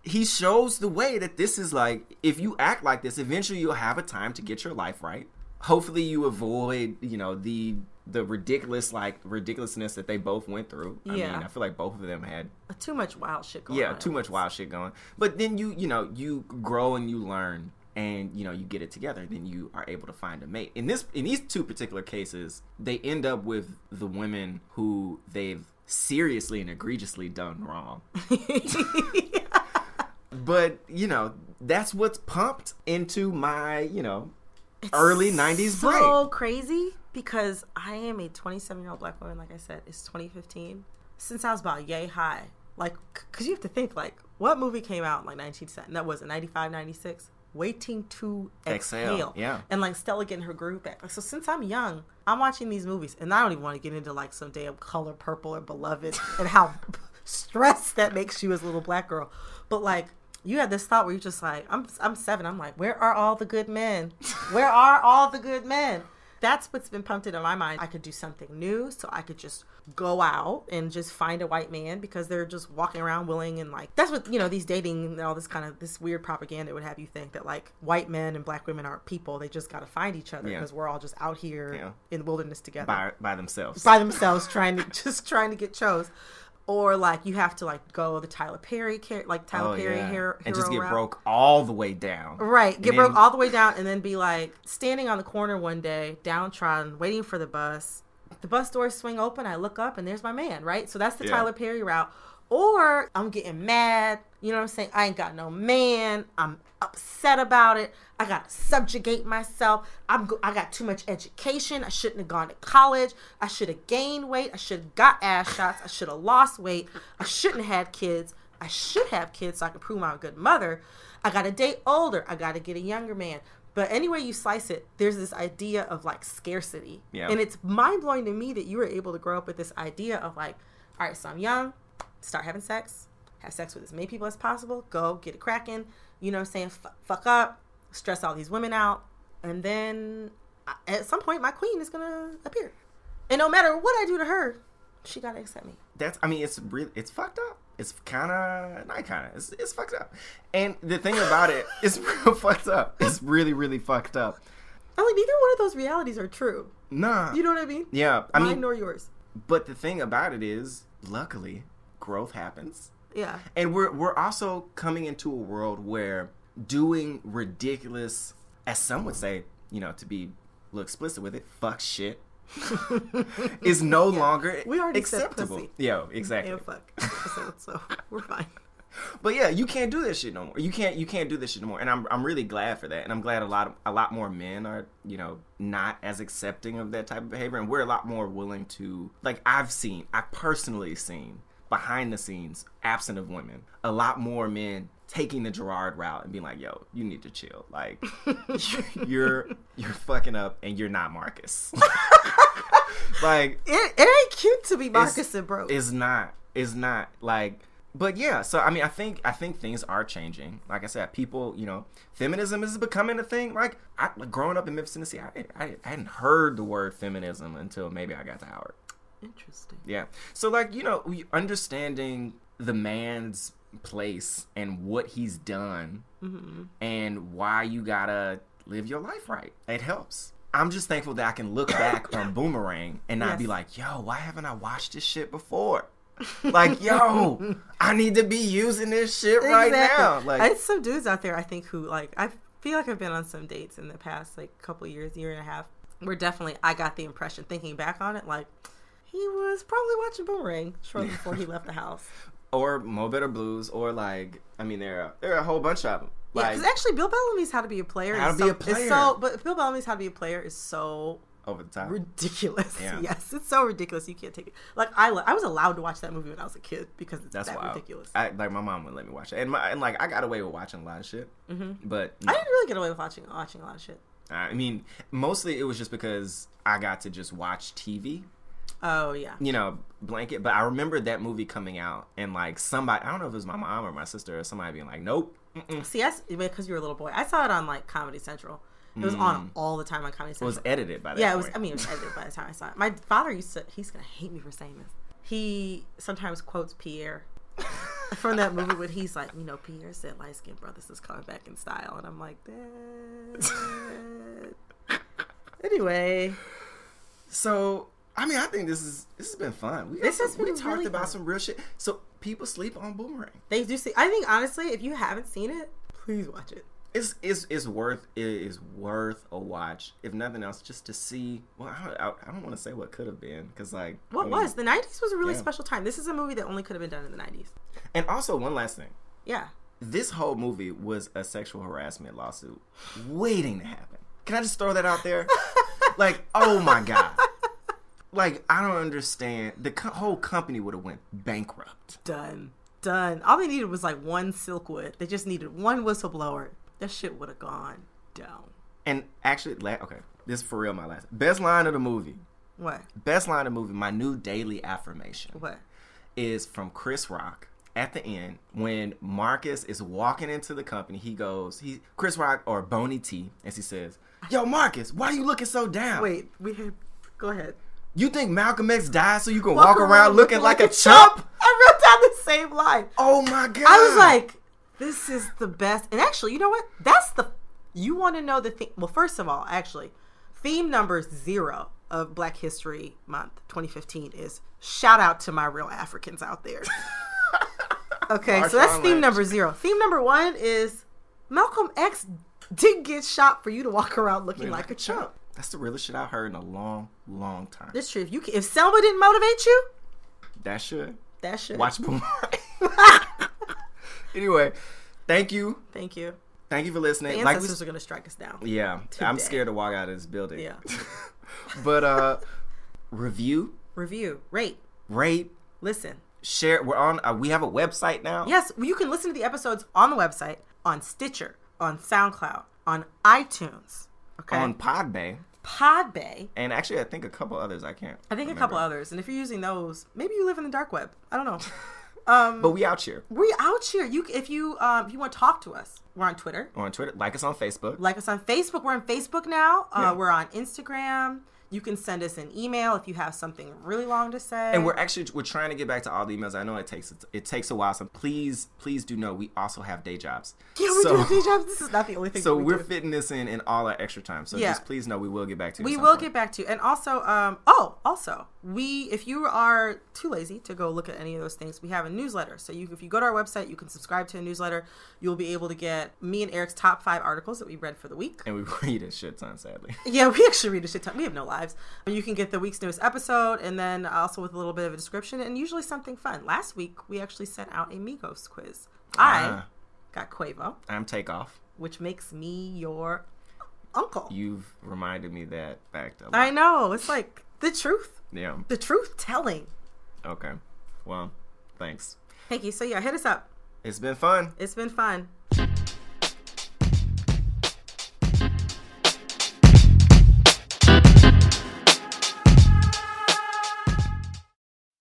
he shows the way that this is like if you act like this eventually you'll have a time to get your life right hopefully you avoid you know the the ridiculous like ridiculousness that they both went through i Yeah. mean i feel like both of them had Too much wild shit going yeah on. too much wild shit going but then you you know you grow and you learn and you know you get it together then you are able to find a mate in this in these two particular cases they end up with the women who they've seriously and egregiously done wrong [laughs] but you know that's what's pumped into my you know early 90s so brain crazy because I am a 27 year old black woman. Like I said, it's 2015. Since I was about yay high, like, because you have to think, like, what movie came out in like 1970? That was it, 95, 96? Waiting to Exhale, exhale. yeah. And like Stella getting her groove back. Like, so since I'm young, I'm watching these movies, and I don't even want to get into like some damn color purple or beloved [laughs] and how stressed that makes you as a little black girl. But like, you had this thought where you're just like, I'm, I'm seven. I'm like, where are all the good men? Where [laughs] are all the good men? That's what's been pumped into my mind. I could do something new, so I could just go out and just find a white man because they're just walking around willing and like that's what you know these dating and all this kind of this weird propaganda would have you think that like white men and black women aren't people they just got to find each other Yeah. because we're all just out here Yeah. in the wilderness together by by themselves by themselves trying to [laughs] just trying to get chose or like you have to like go the Tyler Perry char- like Tyler Oh, Perry yeah. hero, and just get route. broke all the way down Right. Get And broke then- all the way down and then be like standing on the corner one day, downtrodden, waiting for the bus. The bus doors swing open. I look up and there's my man, right? So that's the Yeah. Tyler Perry route. Or I'm getting mad. You know what I'm saying? I ain't got no man. I'm upset about it. I gotta subjugate myself. I'm go- I got too much education. I shouldn't have gone to college. I should have gained weight. I should have got ass shots. I should have lost weight. I shouldn't have had kids. I should have kids so I can prove I'm a good mother. I gotta date older. I gotta get a younger man. But anyway you slice it, there's this idea of like scarcity. Yeah. And it's mind blowing to me that you were able to grow up with this idea of like, all right, so I'm young, start having sex, have sex with as many people as possible, go get it cracking, you know what I'm saying? F- fuck up, stress all these women out, and then at some point my queen is gonna appear. And no matter what I do to her, she gotta accept me. that's i mean it's really it's fucked up it's kind of not kind of it's, it's fucked up and the thing about it [laughs] it's real fucked up it's really really fucked up I'm like, neither one of those realities are true. nah You know what I mean? yeah i Mine mean nor yours. but the thing about it is luckily growth happens Yeah. and we're we're also coming into a world where doing ridiculous as some would say you know to be a little explicit with it fuck shit [laughs] is no longer We already said acceptable pussy. yeah exactly And fuck. So, so [laughs] we're fine. but yeah, you can't do this shit no more. You can't you can't do this shit no more. And I'm I'm really glad for that. And I'm glad a lot of, a lot more men are, you know, not as accepting of that type of behavior and we're a lot more willing to like I've seen, I've personally seen behind the scenes, absent of women, a lot more men taking the Gerard route and being like, "Yo, you need to chill. Like, [laughs] you're you're fucking up, and you're not Marcus. [laughs] like, it, it ain't cute to be Marcus and bro. It's not. It's not like." But yeah, so I mean, I think I think things are changing. Like I said, people, you know, feminism is becoming a thing. Like, I, like growing up in Memphis, Tennessee, I, I, I hadn't heard the word feminism until maybe I got to Howard. Interesting. Yeah. So like, you know, understanding the man's place and what he's done mm-hmm. and why you gotta live your life right. It helps. I'm just thankful that I can look back [coughs] on Boomerang and not yes. be like, yo, why haven't I watched this shit before? like, [laughs] yo, I need to be using this shit exactly. right now. Like, there's some dudes out there I think who like I feel like I've been on some dates in the past like couple years, year and a half, where definitely I got the impression thinking back on it, like he was probably watching Boomerang shortly before he left the house. [laughs] Or Mo Better Blues, or like I mean, there are, there are a whole bunch of them. Like, yeah, because actually, Bill Bellamy's How to Be a Player. How to so, Be a Player. so, but Bill Bellamy's How to Be a Player is so over the top, ridiculous. Yeah. [laughs] Yes, it's so ridiculous. You can't take it. Like I, I was allowed to watch that movie when I was a kid because it's That's that wild. ridiculous. I, like my mom wouldn't let me watch it, and my and like I got away with watching a lot of shit. Mm-hmm. But no. I didn't really get away with watching watching a lot of shit. I mean, mostly it was just because I got to just watch TV Oh yeah. You know, blanket. But I remember that movie coming out and like somebody I don't know if it was my mom or my sister or somebody being like, Nope. Mm-mm. See, that's because you were a little boy. I saw it on like Comedy Central. It was mm. on all the time on Comedy Central. It was edited by that. Yeah, it was. I mean, it was edited by the time I saw it. My father used to. He's gonna hate me for saying this. He sometimes quotes Pierre from that movie when he's like, you know, Pierre said, "Light skinned brothers is coming back in style," and I'm like, Dad. [laughs] anyway, so I mean, I think this is this has been fun. We this has been we talked really about fun. some real shit. So people sleep on Boomerang. They do see. I think honestly, if you haven't seen it, please watch it. It's it's, it's worth it is worth a watch. If nothing else, just to see. Well, I, I, I don't want to say what could have been because like what I mean, was the '90s was a really yeah. special time. This is a movie that only could have been done in the '90s. And also one last thing. Yeah. This whole movie was a sexual harassment lawsuit waiting to happen. Can I just throw that out there? [laughs] like, oh my god like I don't understand. The co- whole company would have went bankrupt. Done, done. All they needed was like one Silkwood. They just needed one whistleblower. That shit would have gone down. And actually, la- okay, this is for real. My last best line of the movie. What? Best line of the movie. My new daily affirmation. What? Is from Chris Rock at the end when Marcus is walking into the company. He goes, he Chris Rock or Bony T, as he says, "Yo, Marcus, why are you looking so down?" Wait, we have. Go ahead. You think Malcolm X died so you can walk, walk around, around, looking, like, like, a chump? chump? I wrote down the same line. Oh my god! I was like, this is the best. And actually, you know what? That's the. You want to know the thing? Well, first of all, actually, theme number zero of Black History Month 2015 is shout out to my real Africans out there. [laughs] okay, so that's theme Lynch. number zero. Theme number one is Malcolm X did get shot for you to walk around looking like, like, a chump. That's the realest shit I've heard in a long, long time. That's true. If you if Selma didn't motivate you, that should. That should. Watch Boomerang. [laughs] anyway, thank you. Thank you. Thank you for listening. The ancestors like we, are gonna strike us down. Yeah, today. I'm scared to walk out of this building. Yeah. [laughs] but uh, review, review, rate, rate, listen, share. We're on. Uh, we have a website now. Yes, you can listen to the episodes on the website, on Stitcher, on SoundCloud, on iTunes. Okay. On Podbay. Podbay. And actually, I think a couple others. I can't. I think remember. a couple others. And if you're using those, maybe you live in the dark web. I don't know. [laughs] Um, but we out here. We out here. You, if you, um, if you want to talk to us, we're on Twitter. We're on Twitter. Like us on Facebook. Like us on Facebook. We're on Facebook now. Uh, yeah. We're on Instagram. You can send us an email if you have something really long to say. And we're actually we're trying to get back to all the emails. I know it takes it takes a while. So please, please do know we also have day jobs. Yeah, we so, do have day jobs. This is not the only thing. So we are fitting this in in all our extra time. So yeah. just please know we will get back to. You We will point. get back to. You, and also, um, oh, also, we if you are too lazy to go look at any of those things, we have a newsletter. So you if you go to our website, you can subscribe to a newsletter. You'll be able to get me and Eric's top five articles that we read for the week. And we [laughs] read a shit ton, sadly. Yeah, we actually read a shit ton. We have no lives. You can get the week's newest episode and then also with a little bit of a description and usually something fun. Last week, we actually sent out a Migos quiz. I Ah. got Quavo, I'm Takeoff. which makes me your uncle. You've reminded me that fact a lot. I know. It's like the truth. Yeah. The truth telling. Okay. Well, thanks. Thank you. So yeah, hit us up. It's been fun. It's been fun.